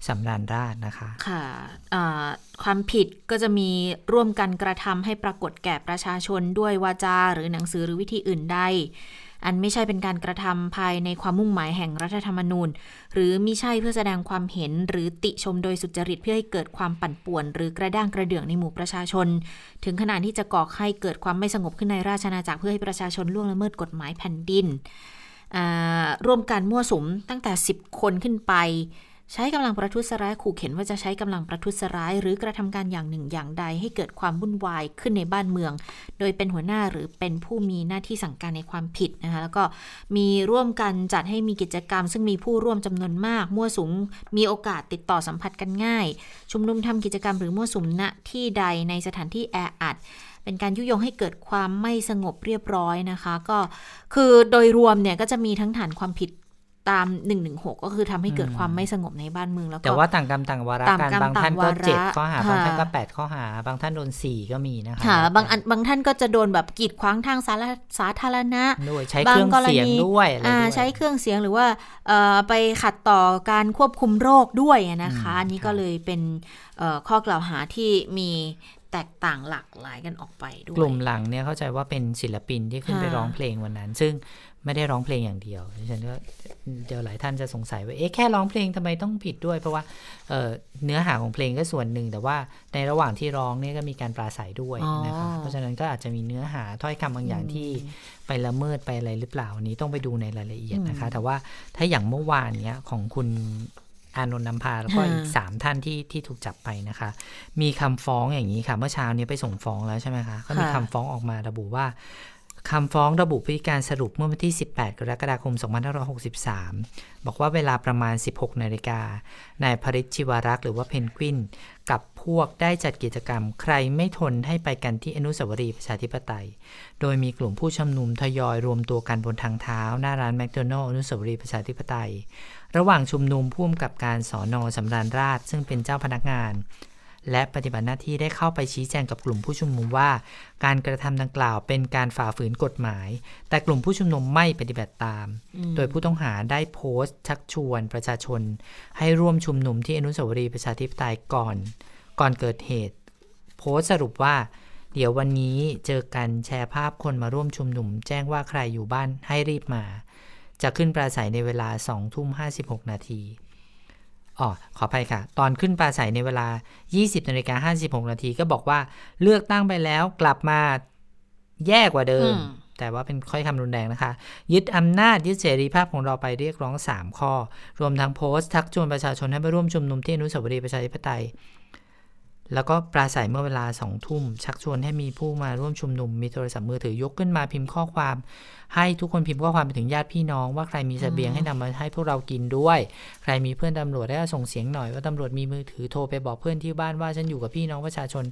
สำราญราชนะคะ ค่ะความผิดก็จะมีร่วมกันกระทำให้ปรากฏแก่ประชาชนด้วยวาจาหรือหนังสือหรือวิธีอื่นใด อันไม่ใช่เป็นการกระทำภายในความมุ่งหมายแห่งรัฐธรรมนูญ หรือมิใช่เพื่อแสดงความเห็นหรือติชมโดยสุจริตเพื่อให้เกิดความปั่นป่วน หรือกระด้างกระเดื่องในหมู่ประชาชน ถึงขนาดที่จะก่อให้เกิดความไม่สงบขึ้นในราชอาณาจักรเพื่อให้ประชาชนล่วงละเมิดกฎหมายแผ่นดินร่วมกันมั่วสุมตั้งแต่ 10 คนขึ้นไป ใช้กำลังประทุษร้ายขู่เข็นว่าจะใช้กำลังประทุษร้าย หรือกระทำการอย่างหนึ่งอย่างใด ให้เกิดความวุ่นวายขึ้นในบ้านเมือง โดยเป็นหัวหน้าหรือเป็นผู้มีหน้าที่สั่งการในความผิดนะคะแล้วก็มีร่วมกันจัดให้มีกิจกรรม ซึ่งมีผู้ร่วมจำนวนมาก มั่วสุมมีโอกาสติดต่อสัมผัสกันง่าย ชุมนุมทำกิจกรรมหรือมั่วสุมณที่ใดในสถานที่แออัดเป็นการยุยงให้เกิดความไม่สงบเรียบร้อยนะคะ ก็คือโดยรวมเนี่ยก็จะมีทั้งฐานความผิด ตาม1นึก็คือทำให้เกิดความไม่สงบในบ้านเมืองแล้วแต่ว่าต่างกรรมต่างวาระกันบางท่านก็เจ็ดข้อหาบางท่านก็แปดข้อหา บางท่านโดนสี่ก็มีนะคะค่ะบางอันบางท่านก็จะโดนแบบกีดขวางทางสาสาธารณะด้วยใช้เครื่องเสียงด้วยอะไรด้วยใช้เครื่องเสียงหรือว่าไปขัดต่อการควบคุมโรคด้วยนะคะอันนี้ก็เลยเป็นข้อกล่าวหาที่มีแตกต่างหลากหลายกันออกไปด้วย กลุ่มหลังเนี่ยเข้าใจว่าเป็นศิลปินที่ขึ้นไปร้องเพลงวันนั้น ซึ่ง ไม่ได้ร้องเพลงอย่างเดียวฉันก็เดี๋ยวหลายท่านจะสงสัยว่าเอ๊ะแค่ร้องเพลงทำไมต้องผิดด้วย เพราะว่าเเนื้อหาของเพลงก็ส่วนหนึ่ง แต่ว่าในระหว่างที่ร้องเนี่ยก็มีการปราศัยด้วยนะคะเพราะฉะนั้นก็อาจจะมีเนื้อหาถ้อยคำบางอย่างที่ไปละเมิดไปอะไรหรือเปล่านี้ต้องไปดูในรายละเอียดนะคะ แต่ว่าถ้าอย่างเมื่อวานเนี้ยของคุณอานนท์นำพาแล้วก็อีกสามท่านที่ที่ถูกจับไปนะคะ มีคำฟ้องอย่างนี้ค่ะ เมื่อเช้านี้ไปส่งฟ้องแล้วใช่ไหมคะ ก็มีคำฟ้องออกมาระบุว่า คำฟ้องระบุพฤติการสรุปเมื่อวันที่ 18 กรกฎาคม 2563 บอกว่าเวลาประมาณ 16 นาฬิกา นายพริชชิวรักษ์หรือว่าเพนกวิน กับพวกได้จัดกิจกรรม ใครไม่ทนให้ไปกันที่อนุสาวรีย์ประชาธิปไตย โดยมีกลุ่มผู้ชุมนุมทยอยรวมตัวกันบนทางเท้า หน้าร้านแมคโดนัลล์อนุสาวรีย์ประชาธิปไตย ระหว่างชุมนุมพุ่มกับการสอนอสำราญราชซึ่งเป็นเจ้าพนักงาน และปฏิบัติหน้าที่ได้เข้าไปชี้แจงกับกลุ่มผู้ชุมนุมว่า การกระทำดังกล่าวเป็นการฝ่าฝืนกฎหมาย แต่กลุ่มผู้ชุมนุมไม่ปฏิบัติตาม โดยผู้ต้องหาได้โพสต์ ชักชวนประชาชน ให้ร่วมชุมนุมที่อนุสาวรีย์ประชาธิปไตยก่อน ก่อนเกิดเหตุ โพสต์สรุปว่า เดี๋ยววันนี้เจอกันแชร์ภาพคนมาร่วมชุมนุม แจ้งว่าใครอยู่บ้านให้รีบมา จะขึ้นปราศัยในเวลา2ทุ่ม56 นาที อ๋อขออภัยค่ะ ตอนขึ้นปราศัยในเวลา 20นาฬิกา56นาทีก็บอกว่าเลือกตั้งไปแล้วกลับมาแย่กว่าเดิม แต่ว่าเป็นค่อยคำรุนแรงนะคะ ยึดอำนาจยึดเสรีภาพของเราไปเรียกร้อง 3 ข้อ รวมทั้งโพสต์ ทักชวนประชาชนให้ไปร่วมชุมนุมที่อนุสาวรีย์ประชาธิปไตย แล้วก็ปราศัยเมื่อเวลาสองทุ่ม ชักชวนให้มีผู้มาร่วมชุมนุม มีโทรศัพท์มือถือยกขึ้นมาพิมพ์ข้อความ ให้ทุกคนพิมพ์ข้อความไปถึงญาติพี่น้อง ว่าใครมีสเสบียงให้นำมาให้พวกเรากินด้วย ใครมีเพื่อนตำรวจได้ส่งเสียงหน่อยว่าตำรวจมีมือถือโทรไปบอกเพื่อนที่บ้านว่าฉันอยู่กับพี่น้องประชาชน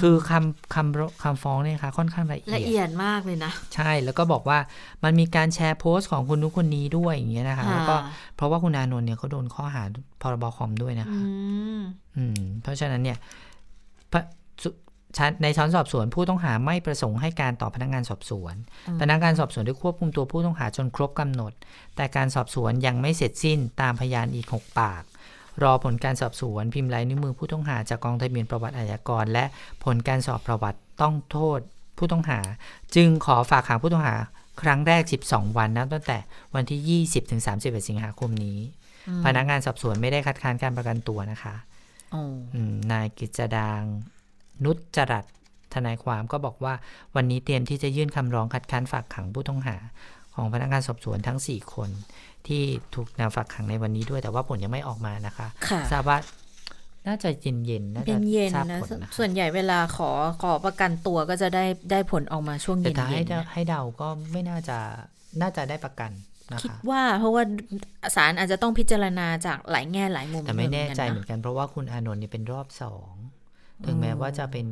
คือคำคำคำฟ้องเนี่ยค่ะค่อนข้างละเอียดละเอียดมากเลยนะ ใช่แล้วก็บอกว่ามันมีการแชร์โพสต์ของคนนู้นคนนี้ด้วยอย่างเงี้ยนะคะแล้วก็เพราะว่าคุณอานนท์เนี่ยเขาโดนข้อหา พรบคอมด้วยนะคะอืมเพราะฉะนั้นเนี่ยในชั้นสอบสวนผู้ต้องหาไม่ประสงค์ให้การต่อพนักงานสอบสวน พนักงานสอบสวนได้ควบคุมตัวผู้ต้องหาจนครบกำหนด แต่การสอบสวนยังไม่เสร็จสิ้นตามพยานอีก 6 ปาก รอผลการสอบสวนพิมพ์ลายนิ้วมือผู้ต้องหาจากกองทะเบียนประวัติอาญากร และผลการสอบประวัติต้องโทษผู้ต้องหา จึงขอฝากขังผู้ต้องหาครั้งแรก 12 วันนับตั้งแต่วันที่ 20ถึง31 สิงหาคมนี้ พนักงานสอบสวนไม่ได้คัดค้านการประกันตัวนะคะนายกิจดางนุชจรัตทนายความก็บอกว่าวันนี้เตรียมที่จะยื่นคำร้องคัดค้านฝากขังผู้ต้องหา ของพนักงานสอบสวนทั้ง 4 คน ที่ถูกนำฝากขังในวันนี้ด้วยแต่ว่าผลยังไม่ออกมานะคะทราบว่าน่าจะเย็นเย็นน่าจะทราบผลนะ ส่วนใหญ่เวลาขอขอประกันตัวก็จะได้ได้ผลออกมาช่วงเย็นแต่ถ้าให้ให้เดาก็ไม่น่าจะน่าจะได้ประกัน คิดว่าเพราะว่าศาลอาจจะต้องพิจารณาจากหลายแง่หลายมุมแต่ไม่แน่ใจเหมือนกันเพราะว่าคุณอานนท์นี่เป็นรอบสองถึงแม้ว่าจะเป็น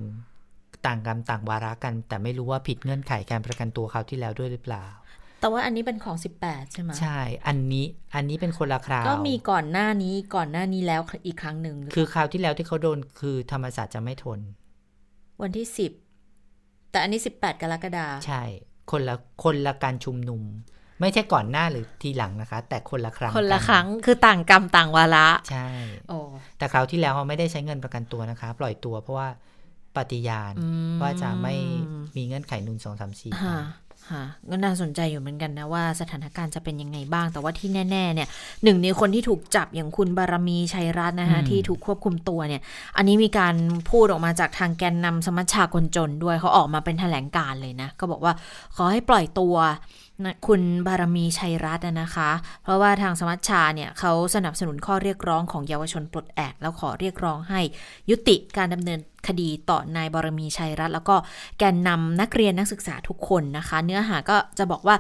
ต่างกรรมต่างวาระกัน แต่ไม่รู้ว่าผิดเงื่อนไขการประกันตัวเขาที่แล้วด้วยหรือเปล่า แต่ว่าอันนี้เป็นของ 18 ใช่ไหมใช่ อันนี้อันนี้เป็นคนละคราว ก็มีก่อนหน้านี้ก่อนหน้านี้แล้วอีกครั้งหนึ่งคือคราวที่แล้วที่เขาโดนคือธรรมศาสตร์จะไม่ทน วันที่ 10 แต่อันนี้ 18 กรกฎาใช่ คนละคนละการชุมนุม ไม่ใช่ก่อนหน้าหรือทีหลังนะคะ แต่คนละครั้ง คนละครั้งคือต่างกรรมต่างวาระ ใช่โอ้แต่คราวที่แล้วเขาไม่ได้ใช้เงินประกันตัวนะคะ ปล่อยตัวเพราะว่าปฏิญาณว่าจะไม่มีเงื่อนไขนุนสองสามสี่ค่ะก็น่าสนใจอยู่เหมือนกันนะว่าสถานการณ์จะเป็นยังไงบ้าง แต่ว่าที่แน่ๆเนี่ยหนึ่งในคนที่ถูกจับอย่างคุณบารมีชัยรัตน์นะคะที่ถูกควบคุมตัวเนี่ย อันนี้มีการพูดออกมาจากทางแกนนำสมัชชาคนจนด้วยเขาออกมาเป็นแถลงการเลยนะ ก็บอกว่าขอให้ปล่อยตัว คุณบารมีชัยรัตน์นะคะ เพราะว่าทางสมัชชาเนี่ยเขาสนับสนุนข้อเรียกร้องของเยาวชนปลดแอกแล้วขอเรียกร้องให้ยุติการดำเนินคดีต่อนายบรมีชัยรัตน์แล้วก็แกนนำนักเรียนนักศึกษาทุกคนนะคะ เนื้อหาก็จะบอกว่า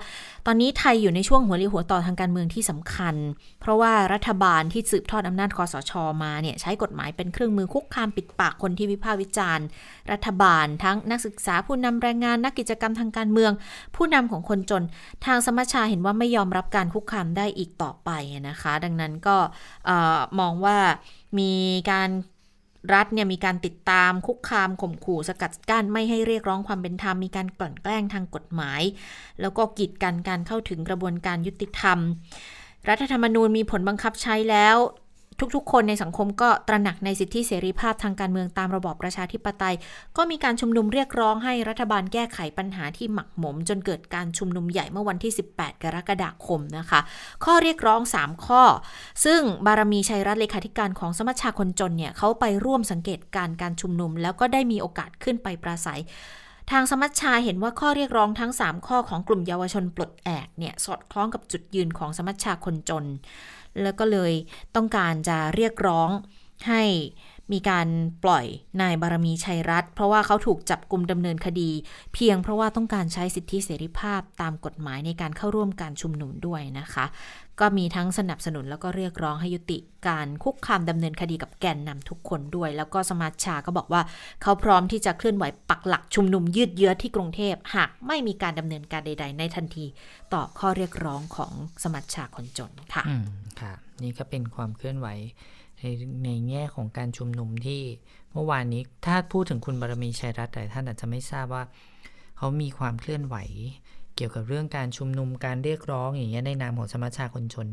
ตอนนี้ไทยอยู่ในช่วงหัวเรียวหัวต่อทางการเมืองที่สำคัญ เพราะว่ารัฐบาลที่สืบทอดอำนาจคอสชมาเนี่ยใช้กฎหมายเป็นเครื่องมือคุกคามปิดปากคนที่วิพากษ์วิจารณ์ รัฐบาลทั้งนักศึกษาผู้นำแรงงานนักกิจกรรมทางการเมือง ผู้นำของคนจน ทางสมัชชาเห็นว่าไม่ยอมรับการคุกคามได้อีกต่อไปนะคะ ดังนั้นก็มองว่ามีการ รัฐเนี่ยมีการติดตามคุกคามข่มขู่สกัดกั้นไม่ให้เรียกร้องความเป็นธรรมมีการกลั่นแกล้งทางกฎหมาย แล้วก็กีดกันการเข้าถึงกระบวนการยุติธรรม รัฐธรรมนูญมีผลบังคับใช้แล้ว ทุกๆ คนในสังคมก็ตระหนักในสิทธิเสรีภาพทางการเมืองตามระบอบประชาธิปไตย ก็มีการชุมนุมเรียกร้องให้รัฐบาลแก้ไขปัญหาที่หมักหมม จนเกิดการชุมนุมใหญ่เมื่อวันที่ 18 กรกฎาคมนะคะ ข้อเรียกร้อง 3 ข้อ ซึ่งบารมีชัยรัตน์เลขาธิการของสมัชชาคนจนเนี่ยเขาไปร่วมสังเกตการการชุมนุม แล้วก็ได้มีโอกาสขึ้นไปปราศัยทางสมัชชาเห็นว่าข้อเรียกร้องทั้ง 3 ข้อของกลุ่มเยาวชนปลดแอกเนี่ยสอดคล้องกับจุดยืนของสมัชชาคนจน แล้วก็เลยต้องการจะเรียกร้องให้ มีการปล่อยนายบารมีชัยรัตเพราะว่าเขาถูกจับกลุ่มดำเนินคดี เพียงเพราะว่าต้องการใช้สิทธิเสรีภาพตามกฎหมายในการเข้าร่วมการชุมนุมด้วยนะคะ ก็มีทั้งสนับสนุนแล้วก็เรียกร้องให้ยุติการคุกคามดำเนินคดีกับแกนนำทุกคนด้วย แล้วก็สมาชาก็บอกว่า เขาพร้อมที่จะเคลื่อนไหวปักหลักชุมนุมยืดเยื้อที่กรุงเทพหากไม่มีการดำเนินการใด ๆ ในทันที ต่อข้อเรียกร้องของสมัชชาคนจนค่ะอืมค่ะนี่ก็เป็นความเคลื่อนไหว ในในแง่ของการชุมนุมที่เมื่อวานนี้ถ้าพูดถึงคุณบารมีชัยรัตน์แต่ท่านอาจจะไม่ทราบว่า เขามีความเคลื่อนไหว เกี่ยวกับเรื่องการชุมนุมการเรียกร้องอย่างเงี้ยในนามของสมัชชาคนชน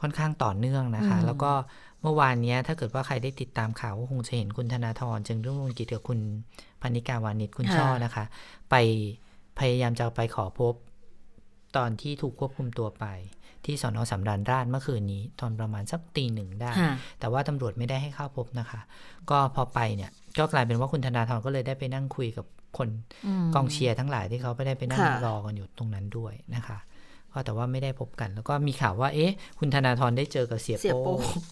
ค่อนข้างต่อเนื่องนะคะ แล้วก็เมื่อวานนี้ถ้าเกิดว่าใครได้ติดตามข่าวก็คงจะเห็นคุณธนาธรจึงรุ่งเรืองกิจกับคุณพนิกาวานิชคุณช่อนะคะ ไปพยายามจะไปขอพบตอนที่ถูกควบคุมตัวไป ที่สอนอสำราญราชเมื่อคืนนี้ ตอนประมาณสักตีหนึ่งได้ แต่ว่าตำรวจไม่ได้ให้เข้าพบนะคะ ก็พอไปเนี่ยก็กลายเป็นว่าคุณธนาธรก็เลยได้ไปนั่งคุยกับคนกองเชียร์ทั้งหลายที่เขาไปได้ไปนั่งรอกันอยู่ตรงนั้นด้วยนะคะก็แต่ว่าไม่ได้พบกัน แล้วก็มีข่าวว่าเอ๊ะ คุณธนาธรได้เจอกับเสียโป้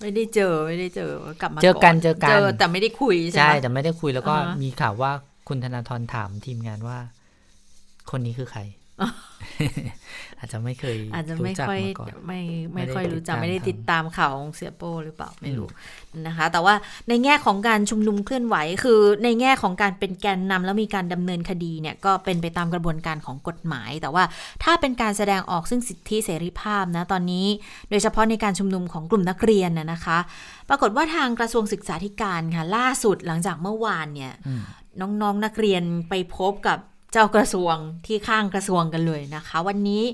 ไม่ได้เจอไม่ได้เจอกลับมาเจอกันเจอกันเจอแต่ไม่ได้คุยใช่ใช่แต่ไม่ได้คุยแล้วก็มีข่าวว่าคุณธนาธรถามทีมงานว่า คนนี้คือใคร อาจจะไม่เคย อาจจะไม่ค่อยไม่ไม่ค่อยรู้จักไม่ได้ติดตามข่าวของเสียโป้หรือเปล่าไม่รู้นะคะ แต่ว่าในแง่ของการชุมนุมเคลื่อนไหว คือในแง่ของการเป็นแกนนำแล้วมีการดำเนินคดีเนี่ยก็เป็นไปตามกระบวนการของกฎหมาย แต่ว่าถ้าเป็นการแสดงออกซึ่งสิทธิเสรีภาพนะตอนนี้ โดยเฉพาะในการชุมนุมของกลุ่มนักเรียนนะนะคะ ปรากฏว่าทางกระทรวงศึกษาธิการค่ะล่าสุดหลังจากเมื่อวานเนี่ยน้องๆนนักเรียนไปพบกับเจ้ากระทรวงที่ข้างกระทรวงกันเลยนะคะ วันนี้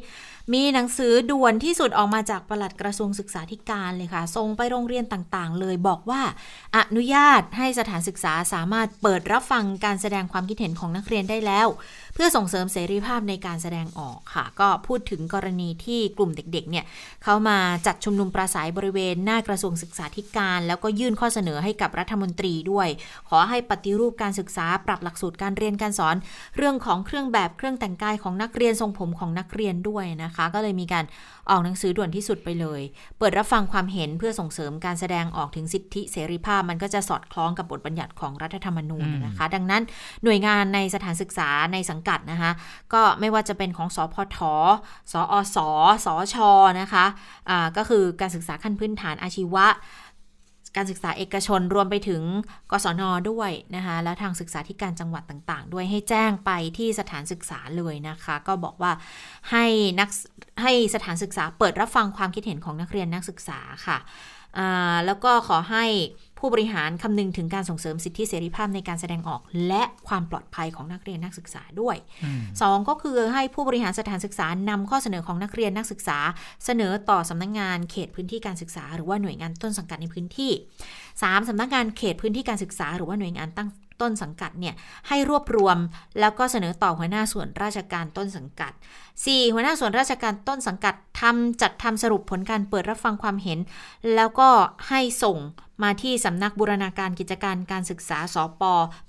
มีหนังสือด่วนที่สุดออกมาจากปลัดกระทรวงศึกษาธิการเลยค่ะส่งไปโรงเรียนต่างๆ เลยบอกว่า อนุญาตให้สถานศึกษาสามารถเปิดรับฟังการแสดงความคิดเห็นของนักเรียนได้แล้ว เพื่อส่งเสริมเสรีภาพในการแสดงออกค่ะ ก็พูดถึงกรณีที่กลุ่มเด็กๆเนี่ยเขามาจัดชุมนุมปราศัยบริเวณหน้ากระทรวงศึกษาธิการ แล้วก็ยื่นข้อเสนอให้กับรัฐมนตรีด้วย ขอให้ปฏิรูปการศึกษาปรับหลักสูตรการเรียนการสอน เรื่องของเครื่องแบบเครื่องแต่งกายของนักเรียนทรงผมของนักเรียนด้วยนะคะ ก็เลยมีการออกหนังสือด่วนที่สุดไปเลย เปิดรับฟังความเห็นเพื่อส่งเสริมการแสดงออกถึงสิทธิเสรีภาพมันก็จะสอดคล้องกับบทบัญญัติของรัฐธรรมนูญนะคะ ดังนั้นหน่วยงานในสถานศึกษาในสังกัดนะคะ ก็ไม่ว่าจะเป็นของสอพทสอสสชนะคะะก็คือการศึกษาขั้นพื้นฐานอาชีวะ การศึกษาเอกชนรวมไปถึงกศนด้วยนะคะและทางศึกษาธิการจังหวัดต่างๆ ด้วยให้แจ้งไปที่สถานศึกษาเลยนะคะ ก็บอกว่าให้นักให้สถานศึกษาเปิดรับฟังความคิดเห็นของนักเรียนนักศึกษาค่ะ แล้วก็ขอให้ผู้บริหารคำนึงถึงการส่งเสริมสิทธิเสรีภาพในการแสดงออก และความปลอดภัยของนักเรียนนักศึกษาด้วย 2 ก็คือให้ผู้บริหารสถานศึกษานำข้อเสนอของนักเรียนนักศึกษา เสนอต่อสำนักงงานเขตพื้นที่การศึกษา หรือว่าหน่วยงานต้นสังกัดในพื้นที่ 3. สำนักงานเขตพื้นที่การศึกษา หรือว่าหน่วยงานตั้ง ต้นสังกัดเนี่ยให้รวบรวมแล้วก็เสนอต่อหัวหน้าส่วนราชการต้นสังกัด 4. หัวหน้าส่วนราชการต้นสังกัดทำจัดทำสรุปผลการเปิดรับฟังความเห็น แล้วก็ให้ส่งมาที่สำนักบูรณาการกิจการการศึกษาสป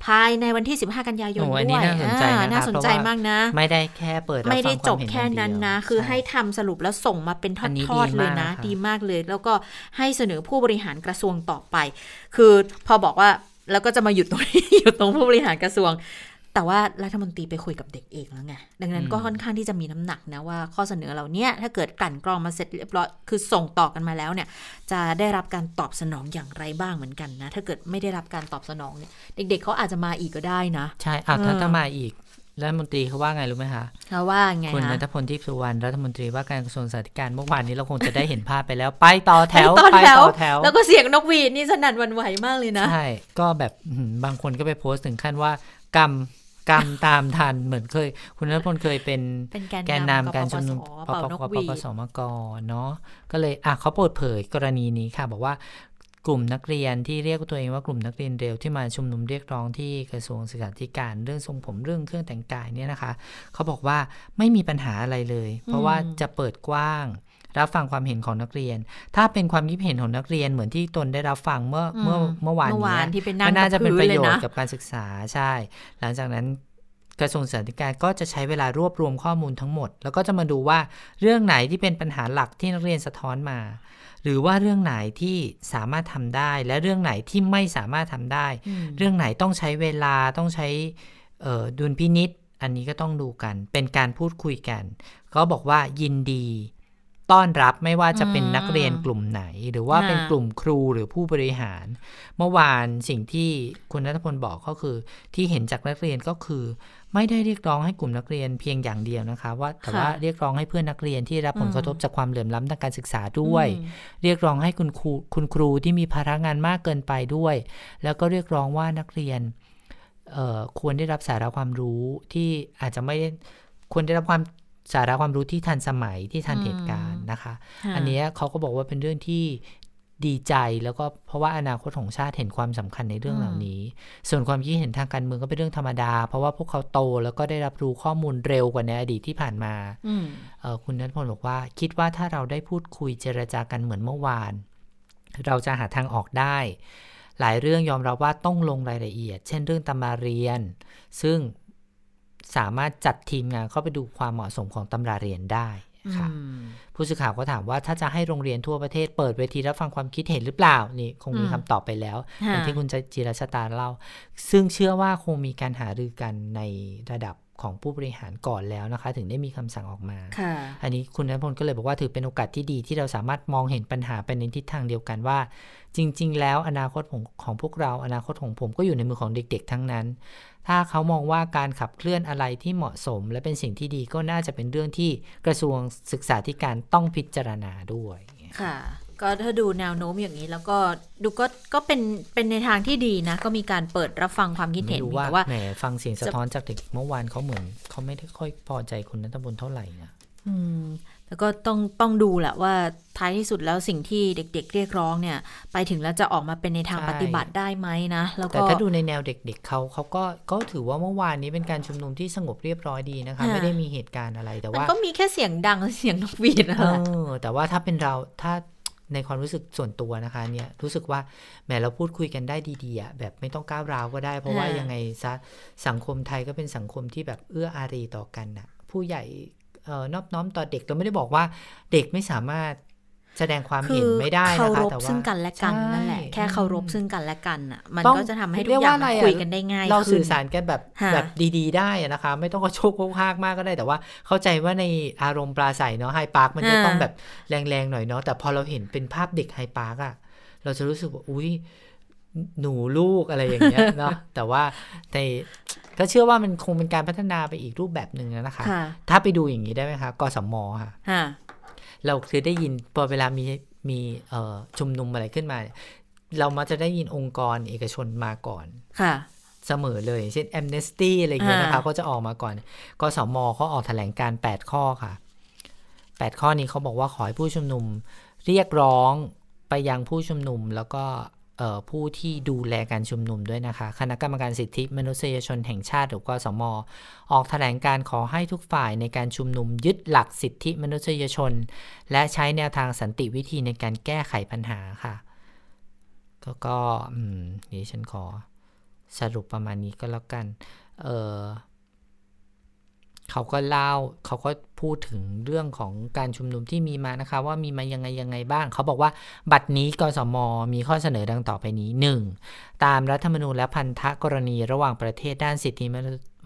ภายในวันที่ 15 กันยายนด้วยน่าสนใจนะน่าสนใจมากนะ ไม่ได้แค่เปิดไม่ได้จบแค่นั้นนะ คือให้ทำสรุปแล้วส่งมาเป็นทอดๆเลยนะ ดีมากเลย แล้วก็ให้เสนอผู้บริหารกระทรวงต่อไป คือพอบอกว่า แล้วก็จะมาหยุดตรงนี้หยุดตรงผู้บริหารกระทรวง แต่ว่ารัฐมนตรีไปคุยกับเด็กเองแล้วไง ดังนั้นก็ค่อนข้างที่จะมีน้ำหนักนะว่าข้อเสนอเหล่านี้ถ้าเกิดกลั่นกรองมาเสร็จเรียบร้อย คือส่งต่อกันมาแล้วเนี่ย จะได้รับการตอบสนองอย่างไรบ้างเหมือนกันนะ ถ้าเกิดไม่ได้รับการตอบสนองเนี่ย เด็ก ๆเขาอาจจะมาอีกก็ได้นะ ใช่อาถ้าถ้ามาอีก รัฐมนตรีเขาว่าไงรู้ไหมคะเขาว่าไงคุณนัทพลทิพสุวรรณรัฐมนตรีว่าการกระทรวงสาธารณสุขเมื่อวานนี้เราคงจะได้เห็นภาพไปแล้ว ไปต่อแถวไปต่อแถว แล้วก็เสียงนกหวีดนี่สนั่นวันไหวมากเลยนะ ใช่ ก็แบบบางคนก็ไปโพสต์ถึงขั้นว่ากรรมกรรมตามทันเหมือนเคย คุณนัทพลเคยเป็นแกนนำการชุมนุมปปปปสมกเนาะก็เลยอะเขาเปิดเผยกรณีนี้ค่ะ บอกว่า กลุ่มนักเรียนที่เรียกตัวเองว่ากลุ่มนักเรียนเร็วที่มาชุมนุมเรียกร้องที่กระทรวงศึกษาธิการเรื่องทรงผมเรื่องเครื่องแต่งกายเนี่ยนะคะ เขาบอกว่าไม่มีปัญหาอะไรเลย เพราะว่าจะเปิดกว้าง รับฟังความเห็นของนักเรียน ถ้าเป็นความคิดเห็นของนักเรียนเหมือนที่ตนได้รับฟังเมื่อเมื่อเมื่อวานนี้มันน่าจะเป็นประโยชน์กับการศึกษาใช่ หลังจากนั้นกระทรวงศึกษาธิการก็จะใช้เวลารวบรวมข้อมูลทั้งหมด แล้วก็จะมาดูว่าเรื่องไหนที่เป็นปัญหาหลักที่นักเรียนสะท้อนมา หรือว่าเรื่องไหนที่สามารถทำได้ และเรื่องไหนที่ไม่สามารถทำได้ เรื่องไหนต้องใช้เวลาต้องใช้ดุลพินิษอันนี้ก็ต้องดูกัน เป็นการพูดคุยกันเขาบอกว่ายินดี ต้อนรับไม่ว่าจะเป็นนักเรียนกลุ่มไหน หรือว่าเป็นกลุ่มครูหรือผู้บริหาร เมื่อวานสิ่งที่คุณนัทพลบอกก็คือ ที่เห็นจากนักเรียนก็คือ ไม่ได้เรียกร้องให้กลุ่มนักเรียนเพียงอย่างเดียวนะคะ ว่าแต่ว่าเรียกร้องให้เพื่อนนักเรียนที่รับผลกระทบจากความเหลื่อมล้ำทางการศึกษาด้วย เรียกร้องให้คุณครูคุณครูที่มีภาระงานมากเกินไปด้วย แล้วก็เรียกร้องว่านักเรียนควรได้รับสาระความรู้ที่อาจจะไม่ควรได้รับความสาระความรู้ที่ทันสมัยที่ทันเหตุการณ์นะคะ อันนี้เขาก็บอกว่าเป็นเรื่องที่ ดีใจแล้วก็เพราะว่าอนาคตของชาติเห็นความสำคัญในเรื่องเหล่านี้ ส่วนความคิดเห็นทางการเมืองก็เป็นเรื่องธรรมดา เพราะว่าพวกเขาโตแล้วก็ได้รับรู้ข้อมูลเร็วกว่าในอดีตที่ผ่านมาคุณนัทพลบอกว่า คิดว่าถ้าเราได้พูดคุยเจรจากันเหมือนเมื่อวาน เราจะหาทางออกได้ หลายเรื่องยอมรับว่าต้องลงรายละเอียด เช่นเรื่องตำราเรียน ซึ่งสามารถจัดทีมงานเข้าไปดูความเหมาะสมของตำราเรียนได้ ค่ะผู้สื่อข่าวก็ถามว่าถ้าจะให้โรงเรียนทั่วประเทศเปิดเวทีรับฟังความคิดเห็นหรือเปล่า นี่คงมีคำตอบไปแล้วอย่างที่คุณจิรชตาเล่า ซึ่งเชื่อว่าคงมีการหารือกันในระดับ ของผู้บริหารก่อนแล้วนะคะ ถึงได้มีคำสั่งออกมา อันนี้คุณนัทพลก็เลยบอกว่าถือเป็นโอกาสที่ดีที่เราสามารถมองเห็นปัญหาไปในทิศทางเดียวกันว่า จริง ๆ แล้วอนาคตของของพวกเราอนาคตของผมก็อยู่ในมือของเด็ก ๆ ทั้งนั้น ถ้าเขามองว่าการขับเคลื่อนอะไรที่เหมาะสม และเป็นสิ่งที่ดีก็น่าจะเป็นเรื่องที่กระทรวงศึกษาธิการต้องพิจารณาด้วยค่ะ ก็ถ้าดูแนวโน้มอย่างนี้แล้วก็ดูก็ก็เป็นเป็นในทางที่ดีนะ ก็มีการเปิดรับฟังความคิดเห็นว่าแหมฟังเสียงสะท้อนจากเด็กเมื่อวานเขาเหมือนเขาไม่ได้ค่อยพอใจคุณนัทบุญเท่าไหร่นะอืมแล้วก็ต้องต้องดูแหละว่าท้ายที่สุดแล้วสิ่งที่เด็ก ๆ เรียกร้องเนี่ย ไปถึงแล้วจะออกมาเป็นในทางปฏิบัติได้ไหมนะแล้วก็แต่ถ้าดูในแนวเด็ก ๆเขาเขาก็ก็ถือว่าเมื่อวานนี้เป็นการชุมนุมที่สงบเรียบร้อยดีนะคะไม่ได้มีเหตุการณ์อะไรแต่ว่าก็มีแค่เสียงดังเสียงนกหวีดอะไรแต่ว่าถ้าเป็นเราถ้า ในความรู้สึกส่วนตัวนะคะเนี่ยรู้สึกว่าแหมเราพูดคุยกันได้ดีๆอะแบบไม่ต้องก้าวร้าวก็ได้ เพราะว่ายังไงซะสังคมไทยก็เป็นสังคมที่แบบเอื้ออารีต่อกันนะผู้ใหญ่นอบน้อมต่อเด็กเราไม่ได้บอกว่าเด็กไม่สามารถ แสดงความเห็นไม่ได้นะคะแต่ว่าซึ่งกันและกันนั่นแหละแค่เคารพซึ่งกันและกันอะมันก็จะทำให้ทุกอย่างคุยกันได้ง่ายเราสื่อสารกันแบบแบบดีๆ ได้นะคะ ไม่ต้องกระโชกโคกฮากมากก็ได้แต่ว่า เข้าใจว่าในอารมณ์ปลาใสเนาะไฮปาร์คมันจะต้องแบบแรงๆหน่อยเนาะแต่พอเราเห็นเป็นภาพเด็กไฮปาร์คอะเราจะรู้สึกว่าอุ้ยหนูลูกอะไรอย่างเงี้ยเนาะแต่ว่าในก็เชื่อว่ามันคงเป็นการพัฒนาไปอีกรูปแบบหนึ่งนะคะ ถ้าไปดูอย่างนี้ได้ไหมคะกสมค่ะ เราคือได้ยินพอเวลามีมีเอ่อชุมนุมอะไรขึ้นมา เรามักจะได้ยินองค์กรเอกชนมาก่อนค่ะเสมอเลย เช่นแอมเนสตี้อะไรอย่างเงี้ยนะคะก็จะออกมาก่อนกสมเขาออกแถลงการ 8 ข้อค่ะ 8 ข้อนี้เขาบอกว่าขอให้ผู้ชุมนุม เรียกร้องไปยังผู้ชุมนุมแล้วก็ ผู้ที่ดูแลการชุมนุมด้วยนะคะ คณะกรรมการสิทธิมนุษยชนแห่งชาติหรือกสม ออกแถลงการขอให้ทุกฝ่ายในการชุมนุมยึดหลักสิทธิมนุษยชน และใช้แนวทางสันติวิธีในการแก้ไขปัญหาค่ะ ก็ก็นี่ฉันขอสรุปประมาณนี้ก็แล้วกัน เออ เขาก็เล่าเขาก็พูดถึงเรื่องของการชุมนุมที่มีมานะคะ ว่ามีมายังไงยังไงบ้าง เขาบอกว่าบัตรนี้กสมมีข้อเสนอดังต่อไปนี้ 1. ตามรัฐธรรมนูญและพันธกรณีระหว่างประเทศด้านสิทธิ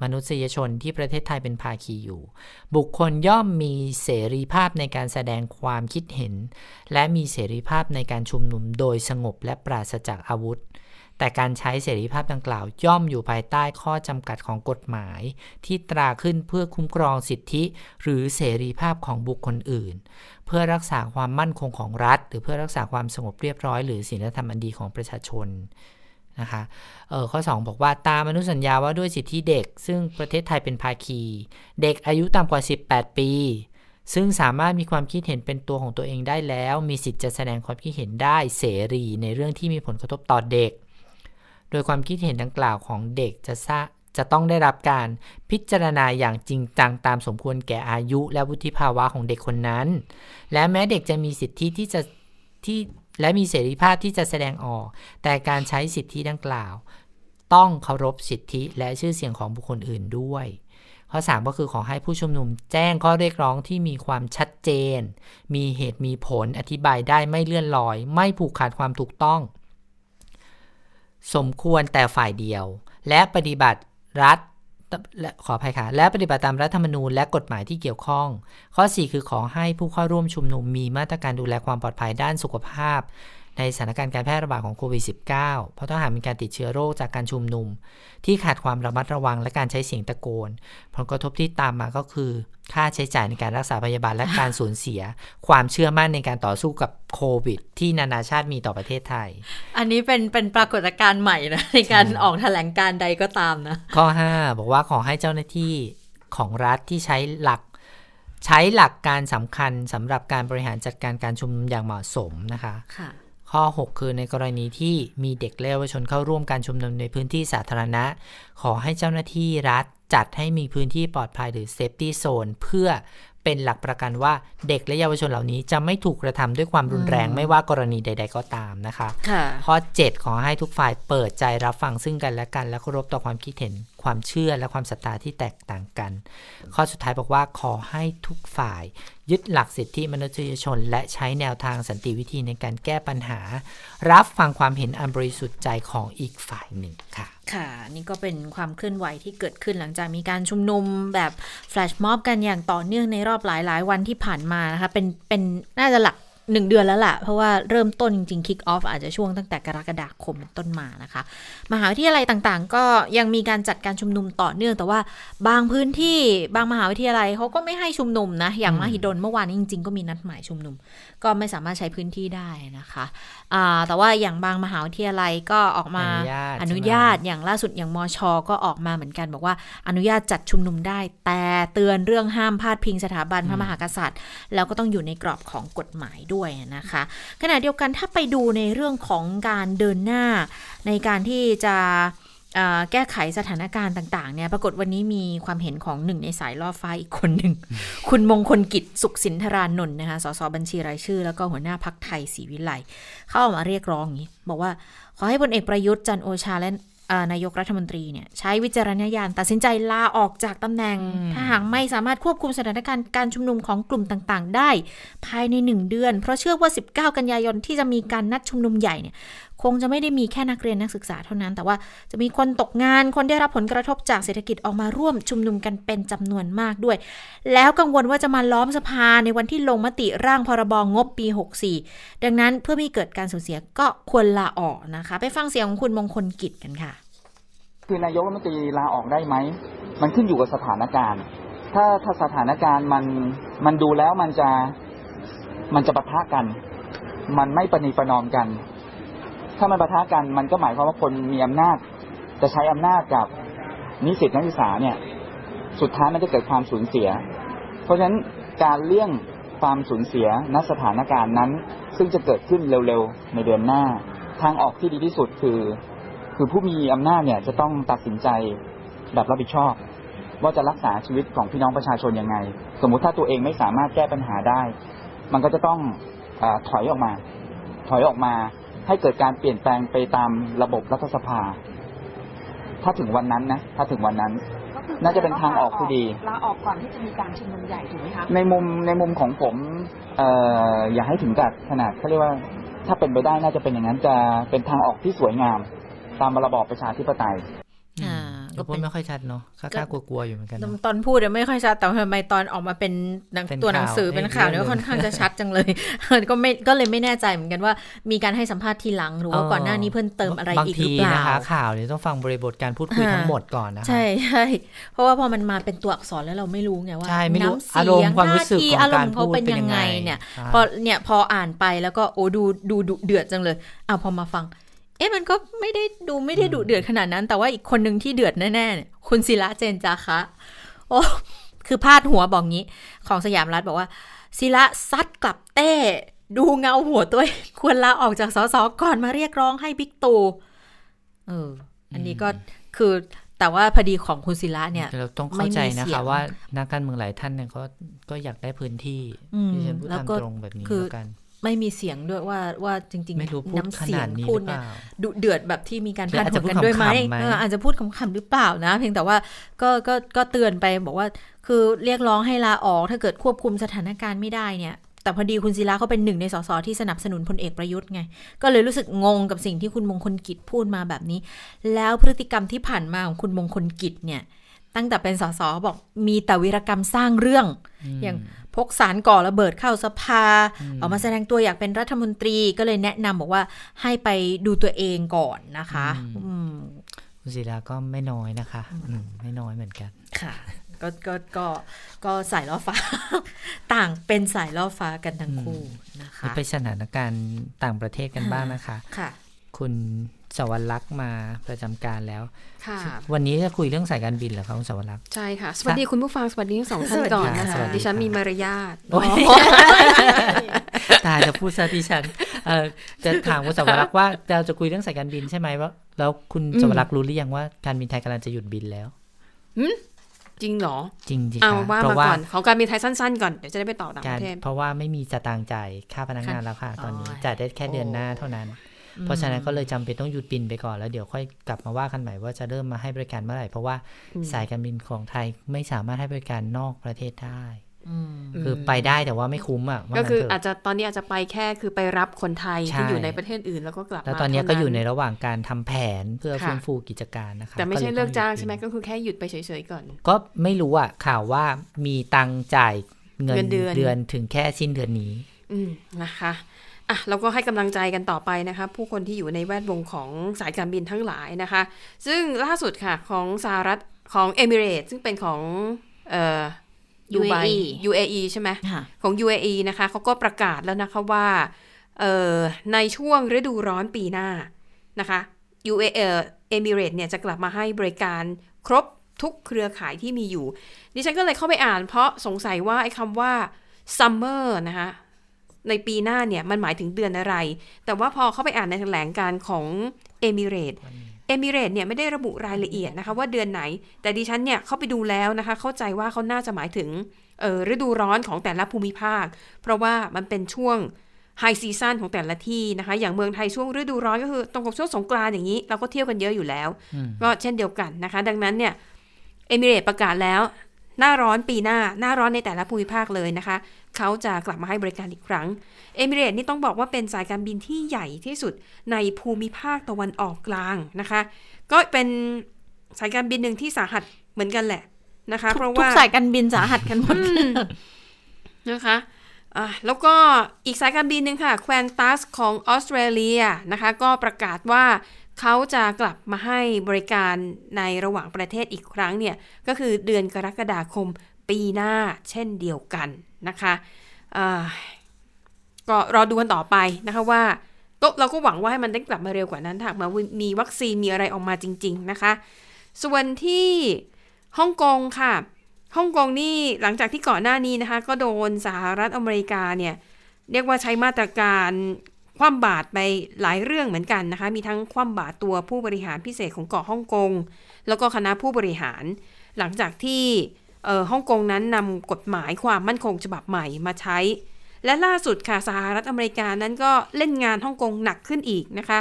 มนุษยชนที่ประเทศไทยเป็นภาคีอยู่ บุคคลย่อมมีเสรีภาพในการแสดงความคิดเห็น และมีเสรีภาพในการชุมนุมโดยสงบและปราศจากอาวุธ แต่การใช้เสรีภาพดังกล่าวย่อมอยู่ภายใต้ข้อจำกัดของกฎหมาย ที่ตราขึ้นเพื่อคุ้มครองสิทธิ หรือเสรีภาพของบุคคลอื่น เพื่อรักษาความมั่นคงของรัฐ หรือเพื่อรักษาความสงบเรียบร้อย หรือศีลธรรมอันดีของประชาชนนะคะเออข้อ 2 บอกว่าตามอนุสัญญาว่าด้วยสิทธิเด็ก ซึ่งประเทศไทยเป็นภาคี เด็กอายุต่ำกว่า 18 ปี ซึ่งสามารถมีความคิดเห็นเป็นตัวของตัวเองได้แล้ว มีสิทธิ์จะแสดงความคิดเห็นได้เสรีในเรื่องที่มีผลกระทบต่อเด็ก โดยความคิดเห็นดังกล่าวของเด็กจะจะต้องได้รับการพิจารณาอย่างจริงจังตามสมควรแก่อายุและวุฒิภาวะของเด็กคนนั้น และแม้เด็กจะมีสิทธิที่จะที่และมีเสรีภาพที่จะแสดงออก แต่การใช้สิทธิดังกล่าว ต้องเคารพสิทธิและชื่อเสียงของบุคคลอื่นด้วย ข้อ 3 ก็คือขอให้ผู้ชุมนุมแจ้งข้อเรียกร้องที่มีความชัดเจน มีเหตุมีผลอธิบายได้ไม่เลื่อนลอย ไม่ผูกขาดความถูกต้อง สมควรแต่ฝ่ายเดียว และปฏิบัติรัฐและขออภัยค่ะ และปฏิบัติตามรัฐธรรมนูญและกฎหมายที่เกี่ยวข้อง ข้อ 4 คือขอให้ผู้เข้าร่วมชุมนุมมีมาตรการดูแลความปลอดภัยด้านสุขภาพ ในสถานการณ์การแพร่ระบาดของโควิด -19 เพราะถ้าหากมีการติดเชื้อโรคจากการชุมนุม ที่ขาดความระมัดระวังและการใช้เสียงตะโกน ผลกระทบที่ตามมาก็คือ ค่าใช้จ่ายในการรักษาพยาบาลและการสูญเสีย ความเชื่อมั่นในการต่อสู้กับโควิด ที่นานาชาติมีต่อประเทศไทย อันนี้เป็นเป็นปรากฏการณ์ใหม่นะในการออกแถลงการใดก็ตามนะ ข้อ 5 บอกว่าขอให้เจ้าหน้าที่ของรัฐที่ใช้หลักใช้หลักการสำคัญสำหรับการบริหารจัดการการชุมนุมอย่างเหมาะสมนะคะ ค่ะ ข้อ 6 คือในกรณีที่มีเด็กและเยาวชนเข้าร่วมการชุมนุมในพื้นที่สาธารณะ ขอให้เจ้าหน้าที่รัฐจัดให้มีพื้นที่ปลอดภัยหรือเซฟตี้โซนเพื่อเป็นหลักประกันว่าเด็กและเยาวชนเหล่านี้จะไม่ถูกกระทำด้วยความรุนแรงไม่ว่ากรณีใด ๆ ก็ตามนะคะ ข้อ 7 ขอให้ทุกฝ่ายเปิดใจรับฟังซึ่งกันและกัน และเคารพต่อความคิดเห็นความเชื่อและความศรัทธาที่แตกต่างกัน ข้อสุดท้ายบอกว่าขอให้ทุกฝ่าย ยึดหลักสิทธิมนุษยชน และใช้แนวทางสันติวิธีในการแก้ปัญหา รับฟังความเห็นอันบริสุทธิ์ใจของอีกฝ่ายหนึ่งค่ะค่ะนี่ก็เป็นความเคลื่อนไหวที่เกิดขึ้นหลังจากมีการชุมนุมแบบแฟลชม็อบกันอย่างต่อเนื่องในรอบหลายๆ วันที่ผ่านมานะคะเป็นเป็นน่าจะหลัก หนึ่งเดือนแล้วแหละเพราะว่าเริ่มต้นจริงๆคิกออฟอาจจะช่วงตั้งแต่กรกฎาคมต้นมานะคะ มหาวิทยาลัยต่างๆ ก็ยังมีการจัดการชุมนุมต่อเนื่อง แต่ว่าบางพื้นที่บางมหาวิทยาลัยเขาก็ไม่ให้ชุมนุมนะ อย่างมหิดลเมื่อวานนี้จริง ๆ ก็มีนัดหมายชุมนุม ก็ไม่สามารถใช้พื้นที่ได้นะคะะแต่ว่าอย่างบางมหาวิทยาลัยก็ออกมาอนุญาตอย่างล่าสุดอย่างมอชอก็ออกมาเหมือนกัน บอกว่าอนุญาตจัดชุมนุมได้ แต่เตือนเรื่องห้ามพาดพิงสถาบันพระมหากษัตริย์ แล้วก็ต้องอยู่ในกรอบของกฎหมายด้วยนะคะ ขณะเดียวกันถ้าไปดูในเรื่องของการเดินหน้า ในการที่จะแก้ไขสถานการณ์ต่างๆ เนี่ย ปรากฏวันนี้มีความเห็นของหนึ่งในสายล่อฟ้าอีกคนหนึ่ง คุณมงคลกิจสุขสินธารานนท์นะคะ สสบัญชีรายชื่อ แล้วก็หัวหน้าพักไทยศรีวิไลเข้ามาเรียกร้องอย่างนี้ บอกว่าขอให้พลเอกประยุทธ์จันโอชาและ นายกรัฐมนตรีเนี่ยใช้วิจารณญาณตัดสินใจลาออกจากตำแหน่ง ถ้าหากไม่สามารถควบคุมสถานการณ์การชุมนุมของกลุ่มต่างๆ ได้ ภายในหนึ่งเดือน เพราะเชื่อว่า 19 กันยายนที่จะมีการนัดชุมนุมใหญ่เนี่ย คงจะไม่ได้มีแค่นักเรียนนักศึกษาเท่านั้น แต่ว่าจะมีคนตกงานคนได้รับผลกระทบจากเศรษฐกิจออกมาร่วมชุมนุมกันเป็นจำนวนมากด้วย แล้วกังวลว่าจะมาล้อมสภาในวันที่ลงมติร่างพรบงบปี 64 ดังนั้นเพื่อไม่เกิดการสูญเสียก็ควรลาออกนะคะ ไปฟังเสียงของคุณมงคลกิจกันค่ะ คือนายกรัฐมนตรีลาออกได้ไหมมันขึ้นอยู่กับสถานการณ์ ถ้าถ้าสถานการณ์มันมันดูแล้วมันจะมันจะปะทะกัน มันไม่ประนีประนอมกัน ถ้ามันปะทะกันมันก็หมายความว่าคนมีอำนาจ จะใช้อำนาจกับนิสิตนักศึกษาเนี่ย สุดท้ายมันจะเกิดความสูญเสีย เพราะฉะนั้นการเลี่ยงความสูญเสียณสถานการณ์นั้น ซึ่งจะเกิดขึ้นเร็วๆในเดือนหน้า ทางออกที่ดีที่สุดคือ คือผู้มีอำนาจเนี่ยจะต้องตัดสินใจแบบรับผิดชอบ ว่าจะรักษาชีวิตของพี่น้องประชาชนยังไง สมมุติถ้าตัวเองไม่สามารถแก้ปัญหาได้ มันก็จะต้องอถอยออกมา ถอยออกมา ให้เกิดการเปลี่ยนแปลงไปตามระบบรัฐสภา ถ้าถึงวันนั้นนะถ้าถึงวันนั้น น่าจะเป็นทางออกที่ดีลาออกก่อนที่จะมีการชุมนุมใหญ่ถูกไหมคะในมุมในมุมของผมเอ่ออย่าให้ถึงกับขนาดเขาเรียกว่า ถ้าเป็นไปได้น่าจะเป็นอย่างนั้นจะเป็นทางออกที่สวยงาม ตามระบอบประชาธิปไตย ก็พูดไม่ค่อยชัดเนาะค่ากลัวๆอยู่เหมือนกันตอนพูดไม่ค่อยชัดแต่ทำไมตอนออกมาเป็นตัวหนังสือเป็นข่าวเนี่ยค่อนข้างจะชัดจังเลยก็ไม่ก็เลยไม่แน่ใจเหมือนกันว่ามีการให้สัมภาษณ์ทีหลังหรือว่าก่อนหน้านี้เพิ่มเติมอะไรอีกหรือเปล่านะคะข่าวเนี่ยต้องฟังบริบทการพูดคุยทั้งหมดก่อนนะใช่ใช่เพราะว่าพอมันมาเป็นตัวอักษรแล้วเราไม่รู้ไงว่าน้ำเสียงท่าทีอารมณ์เขาเป็นยังไงเนี่ยพอเนี่ยพออ่านไปแล้วก็โอ้ดูดูเดือดจังเลยอ้าวพอมาฟัง เอ๊ะมันก็ไม่ได้ดูไม่ได้ดุเดือดขนาดนั้น แต่ว่าอีกคนหนึ่งที่เดือดแน่ๆเนี่ยคุณศิระเจนจาคะ โอ้คือพาดหัวบอกงี้ ของสยามรัฐบอกว่าศิระซัดกลับเต้ดูเงาหัวตัวควรลาออกจากสสก่อนมาเรียกร้องให้บิ๊กตูเออ อันนี้ก็คือแต่ว่าพอดีของคุณศิระเนี่ยเราต้องเข้าใจนะคะว่านักการเมืองหลายท่านเนี่ยก็ก็อยากได้พื้นที่ที่ฉันพูดตามตรงแบบนี้แล้วกัน ไม่มีเสียงด้วยว่าว่าจริง ๆ น้ำเสียงพูดเนี่ยดุเดือดแบบที่มีการพัดหัวกันด้วยไหมอาจจะพูดคำๆหรือเปล่านะ เพียงแต่ว่าก็ก็ก็เตือนไปบอกว่า คือเรียกร้องให้ลาออกถ้าเกิดควบคุมสถานการณ์ไม่ได้เนี่ยแต่พอดีคุณศิลาเขาเป็นหนึ่งในสสที่สนับสนุนพลเอกประยุทธ์ไง ก็เลยรู้สึกงงกับสิ่งที่คุณมงคลกิจพูดมาแบบนี้ แล้วพฤติกรรมที่ผ่านมาของคุณมงคลกิจเนี่ย ตั้งแต่เป็นสสบอกมีแต่วิรกรรมสร้างเรื่อง อย่าง พกสารก่อระเบิดเข้าสภา ออกมาแสดงตัวอยากเป็นรัฐมนตรีก็เลยแนะนำบอกว่าให้ไปดูตัวเองก่อนนะคะคุณศิลาก็ไม่น้อยนะคะไม่น้อยเหมือนกันค่ะก็ก็ก็ก็สายล่อฟ้า ต่างเป็นสายล่อฟ้ากันทั้งคู่นะคะไปสถานการณ์ต่างประเทศกันบ้างนะคะ ค่ะ คุณ สวรรค์มาประจำการแล้ว ค่ะ วันนี้จะคุยเรื่องสายการบินเหรอคะคุณสวรรค์ใช่ค่ะ สวัสดีคุณผู้ฟังสวัสดีทั้งสองท่านก่อนนะคะดิฉันมีมารยาทตายจะพูดซะดิฉันจะถามคุณสวรรค์ว่าเราจะคุยเรื่องสายการบินใช่ไหมว่าแล้วคุณสวรรค์รู้หรือยังว่าการบินไทยกำลังจะหยุดบินแล้วจริงเหรอ จริงจริงเอาว่ามาก่อนของการบินไทยสั้นๆก่อนเดี๋ยวจะได้ไปต่อต่างประเทศเพราะว่าไม่มีจะตางจ่ายค่าพนักงานแล้วค่ะ ตอนนี้จ่ายได้แค่เดือนหน้าเท่านั้น เพราะฉะนั้นก็เลยจำเป็นต้องหยุดบินไปก่อนแล้วเดี๋ยวค่อยกลับมาว่ากันใหม่ว่าจะเริ่มมาให้บริการเมื่อไหร่ เพราะว่าสายการบินของไทยไม่สามารถให้บริการนอกประเทศได้คือไปได้แต่ว่าไม่คุ้มอะก็คืออาจจะตอนนี้อาจจะไปแค่คือไปรับคนไทยที่อยู่ในประเทศอื่นแล้วก็กลับมาแล้วตอนนี้ก็อยู่ในระหว่างการทำแผนเพื่อฟื้นฟูกิจการนะคะแต่ไม่ใช่เลิกจ้างใช่ไหมก็คือแค่หยุดไปเฉยๆก่อน ก็ไม่รู้อะข่าวว่ามีตังจ่ายเงินเดือนถึงแค่สิ้นเดือนนี้อืมนะคะ อะเราก็ให้กำลังใจกันต่อไปนะคะ ผู้คนที่อยู่ในแวดวงของสายการบินทั้งหลายนะคะ ซึ่งล่าสุดค่ะของสหรัฐของเอมิเรตซึ่งเป็นของเอ่อ UAE UAE ใช่ไหมของ UAE นะคะเขาก็ประกาศแล้วนะคะว่าเอ่อในช่วงฤดูร้อนปีหน้านะคะ UAE เอมิเรตเนี่ยจะกลับมาให้บริการครบทุกเครือข่ายที่มีอยู่ ดิฉันก็เลยเข้าไปอ่านเพราะสงสัยว่าไอ้คำว่า summer นะคะ ในปีหน้าเนี่ยมันหมายถึงเดือนอะไร แต่ว่าพอเข้าไปอ่านในแถลงการของเอมิเรตเอมิเรตเนี่ยไม่ได้ระบุรายละเอียดนะคะว่าเดือนไหน แต่ดิฉันเนี่ยเข้าไปดูแล้วนะคะ เข้าใจว่าเขาน่าจะหมายถึงเออฤดูร้อนของแต่ละภูมิภาค เพราะว่ามันเป็นช่วงไฮซีซันของแต่ละที่นะคะ อย่างเมืองไทยช่วงฤดูร้อนก็คือตรงกับช่วงสงกรานอย่างนี้ เราก็เที่ยวกันเยอะอยู่แล้ว ก็เช่นเดียวกันนะคะ ดังนั้นเนี่ยเอมิเรตประกาศแล้ว หน้าร้อนปีหน้า หน้าร้อนในแต่ละภูมิภาคเลยนะคะ เขาจะกลับมาให้บริการอีกครั้ง เอมิเรตนี่ต้องบอกว่าเป็นสายการบินที่ใหญ่ที่สุดในภูมิภาคตะวันออกกลางนะคะ ก็เป็นสายการบินหนึ่งที่สาหัสเหมือนกันแหละนะคะ เพราะว่าทุกสายการบินสาหัสกันหมดนะคะอะแล้วก็อีกสายการบินหนึ่งค่ะแควนตัสของออสเตรเลียนะคะ ก็ประกาศว่าเขาจะกลับมาให้บริการในระหว่างประเทศอีกครั้งเนี่ย ก็คือเดือนกรกฎาคมปีหน้าเช่นเดียวกัน นะคะก็รอดูกันต่อไปนะคะว่าก็เราก็หวังว่าให้มันได้กลับมาเร็วกว่านั้นถ้ามามีวัคซีนมีอะไรออกมาจริง ๆนะคะ ส่วนที่ฮ่องกงค่ะฮ่องกงนี่หลังจากที่ก่อนหน้านี้นะคะ ก็โดนสหรัฐอเมริกาเนี่ยเรียกว่าใช้มาตรการคว่ำบาตรไปหลายเรื่องเหมือนกันนะคะ มีทั้งคว่ำบาตรตัวผู้บริหารพิเศษของเกาะฮ่องกง แล้วก็คณะผู้บริหาร หลังจากที่ ฮ่องกงนั้นนำกฎหมายความมั่นคงฉบับใหม่มาใช้ และล่าสุดค่ะสหรัฐอเมริกานั้นก็เล่นงานฮ่องกงหนักขึ้นอีกนะคะ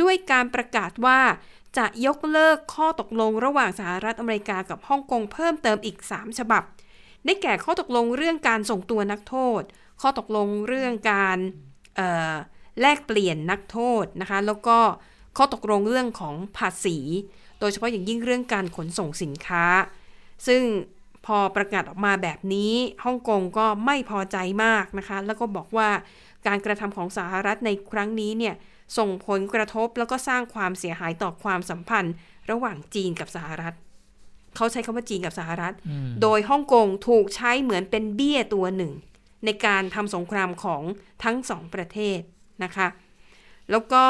ด้วยการประกาศว่าจะยกเลิกข้อตกลงระหว่างสหรัฐอเมริกากับฮ่องกงเพิ่มเติมอีก 3 ฉบับ ได้แก่ข้อตกลงเรื่องการส่งตัวนักโทษ ข้อตกลงเรื่องการแลกเปลี่ยนนักโทษนะคะ แล้วก็ข้อตกลงเรื่องของภาษี โดยเฉพาะอย่างยิ่งเรื่องการขนส่งสินค้า ซึ่ง พอประกาศออกมาแบบนี้ฮ่องกงก็ไม่พอใจมากนะคะ แล้วก็บอกว่าการกระทำของสหรัฐในครั้งนี้เนี่ยส่งผลกระทบแล้วก็สร้างความเสียหายต่อความสัมพันธ์ ระหว่างจีนกับสหรัฐ เขาใช้คำว่าจีนกับสหรัฐ โดยฮ่องกงถูกใช้เหมือนเป็นเบี้ยตัวหนึ่ง ในการทำสงครามของทั้งสองประเทศนะคะ แล้วก็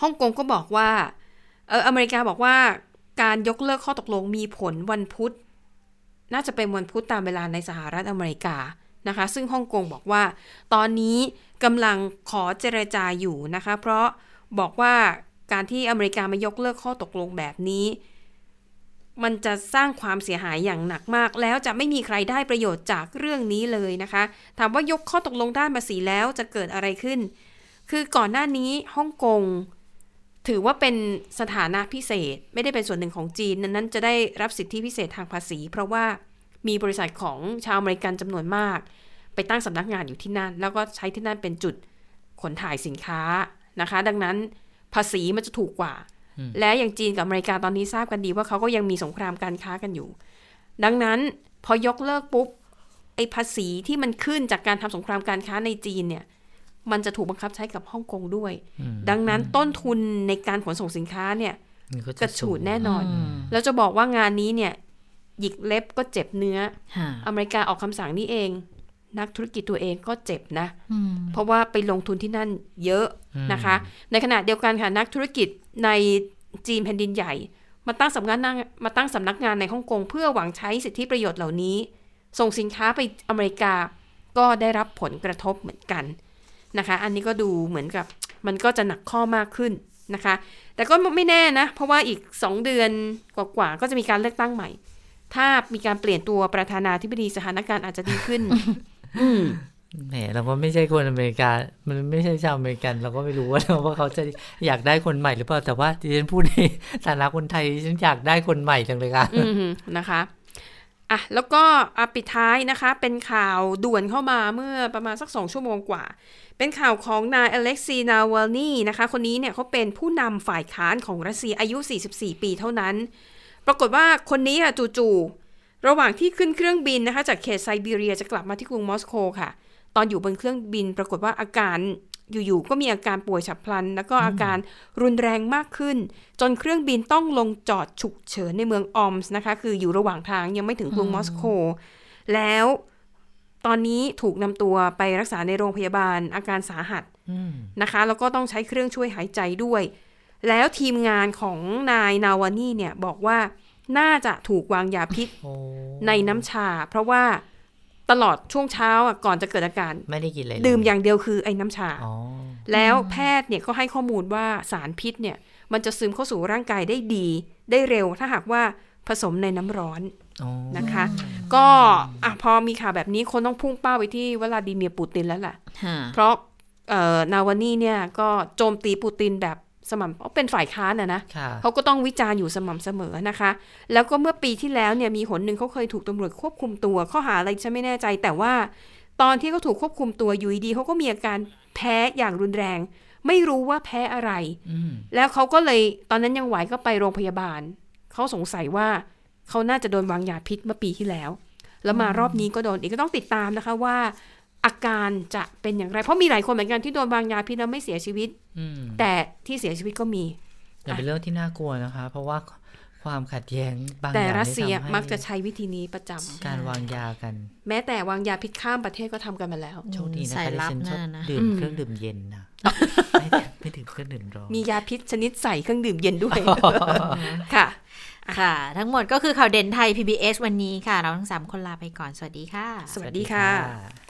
ฮ่องกงก็บอกว่าเอออเมริกาบอกว่าการยกเลิกข้อตกลงมีผลวันพุธ น่าจะเป็นวันพุธตามเวลาในสหรัฐอเมริกานะคะ ซึ่งฮ่องกงบอกว่า ตอนนี้กำลังขอเจรจาอยู่นะคะ เพราะบอกว่าการที่อเมริกามายกเลิกข้อตกลงแบบนี้ มันจะสร้างความเสียหายอย่างหนักมาก แล้วจะไม่มีใครได้ประโยชน์จากเรื่องนี้เลยนะคะ ถามว่ายกข้อตกลงด้านภาษีแล้วจะเกิดอะไรขึ้น คือก่อนหน้านี้ฮ่องกง ถือว่าเป็นสถานะพิเศษ ไม่ได้เป็นส่วนหนึ่งของจีน นั้นจะได้รับสิทธิพิเศษทางภาษี เพราะว่ามีบริษัทของชาวอเมริกันจำนวนมาก ไปตั้งสำนักงานอยู่ที่นั่น แล้วก็ใช้ที่นั่นเป็นจุดขนถ่ายสินค้านะคะ ดังนั้นภาษีมันจะถูกกว่า และอย่างจีนกับอเมริกาตอนนี้ทราบกันดีว่าเขาก็ยังมีสงครามการค้ากันอยู่ ดังนั้นพอยกเลิกปุ๊บไอ้ภาษีที่มันขึ้นจากการทำสงครามการค้าในจีนเนี่ย มันจะถูกบังคับใช้กับฮ่องกงด้วย ดังนั้นต้นทุนในการขนส่งสินค้าเนี่ยกระฉูดแน่นอน แล้วจะบอกว่างานนี้เนี่ยหยิกเล็บก็เจ็บเนื้อ อเมริกาออกคำสั่งนี้เอง นักธุรกิจตัวเองก็เจ็บนะ เพราะว่าไปลงทุนที่นั่นเยอะนะคะ ในขณะเดียวกันค่ะนักธุรกิจในจีนแผ่นดินใหญ่ มาตั้งสำนักงานมาตั้งสำนักงานในฮ่องกงเพื่อหวังใช้สิทธิประโยชน์เหล่านี้ ส่งสินค้าไปอเมริกาก็ได้รับผลกระทบเหมือนกัน นะคะ อันนี้ก็ดูเหมือนกับมันก็จะหนักข้อมากขึ้นนะคะ แต่ก็ไม่แน่นะ เพราะว่าอีกสองเดือนกว่าๆก็จะมีการเลือกตั้งใหม่ ถ้ามีการเปลี่ยนตัวประธานาธิบดีสถานการณ์อาจจะดีขึ้นแหมเราก็ไม่ใช่คนอเมริกา มันไม่ใช่ชาวอเมริกัน เราก็ไม่รู้ว่าว่าเขาจะอยากได้คนใหม่หรือเปล่า แต่ว่าที่ฉันพูดในฐานะคนไทยฉันอยากได้คนใหม่จังเลยค่ะนะคะ อะแล้วก็อปิดท้ายนะคะ เป็นข่าวด่วนเข้ามาเมื่อประมาณสักสองชั่วโมงกว่า เป็นข่าวของนายอเล็กซีนาวลนีนะคะ คนนี้เนี่ยเขาเป็นผู้นำฝ่ายค้านของรัสเซียอายุ 44 ปีเท่านั้น ปรากฏว่าคนนี้ค่ะจู่ๆระหว่างที่ขึ้นเครื่องบินนะคะ จากเขตไซบีเรียจะกลับมาที่กรุงมอสโกค่ะ ตอนอยู่บนเครื่องบินปรากฏว่าอาการ อยู่ๆก็มีอาการป่วยฉับพลัน แล้วก็อาการรุนแรงมากขึ้น จนเครื่องบินต้องลงจอดฉุกเฉินในเมืองออมส์นะคะ คืออยู่ระหว่างทางยังไม่ถึงกรุงมอสโกแล้วตอนนี้ถูกนำตัวไปรักษาในโรงพยาบาลอาการสาหัสนะคะ แล้วก็ต้องใช้เครื่องช่วยหายใจด้วย แล้วทีมงานของนายนาวานี่เนี่ยบอกว่าน่าจะถูกวางยาพิษในน้ำชา เพราะว่า ตลอดช่วงเช้าก่อนจะเกิดอาการ ไม่ได้กินเลยดื่มอย่างเดียวคือไอ้น้ำชา แล้วแพทย์เนี่ยก็ให้ข้อมูลว่าสารพิษเนี่ย มันจะซึมเข้าสู่ร่างกายได้ดี ได้เร็วถ้าหากว่าผสมในน้ำร้อนนะคะ ก็อะพอมีข่าวแบบนี้คนต้องพุ่งเป้าไปที่วลาดิเมียร์ปูตินแล้วแหละเพราะนาวานี่เนี่ยก็โจมตีปูตินแบบ สม่ำเป็นฝ่ายค้านนะนะเขาก็ต้องวิจารณ์อยู่สม่ำเสมอนะคะ แล้วก็เมื่อปีที่แล้วเนี่ยมีหนหนึ่งเขาเคยถูกตำรวจควบคุมตัวข้อหาอะไรฉันไม่แน่ใจ แต่ว่าตอนที่เขาถูกควบคุมตัวอยู่ดีเขาก็มีอาการแพ้อย่างรุนแรง ไม่รู้ว่าแพ้อะไรแล้วเขาก็เลยตอนนั้นยังไหวก็ไปโรงพยาบาลเขาสงสัยว่าเขาน่าจะโดนวางยาพิษเมื่อปีที่แล้ว แล้วมารอบนี้ก็โดนอีกก็ต้องติดตามนะคะว่า อาการจะเป็นอย่างไร เพราะมีหลายคนเหมือนกันที่โดนวางยาพิษแล้วไม่เสียชีวิตแต่ที่เสียชีวิตก็มีแต่เป็นเรื่องที่น่ากลัวนะคะ เพราะว่าความขัดแย้งบางอย่างแต่รัสเซียมักจะใช้วิธีนี้ประจำการวางยากัน แม้แต่วางยาพิษข้ามประเทศก็ทำกันมาแล้วโชคดีนะคะดิฉันชอบดื่มเครื่องดื่มเย็นนะไม่ดื่มเครื่องดื่มร้อนมียาพิษชนิดใส่เครื่องดื่มเย็นด้วยค่ะ ค่ะ ทั้งหมดก็คือข่าวเด่นไทย PBS วันนี้ค่ะ เราทั้งสามคนลาไปก่อนสวัสดีค่ะ สวัสดีค่ะ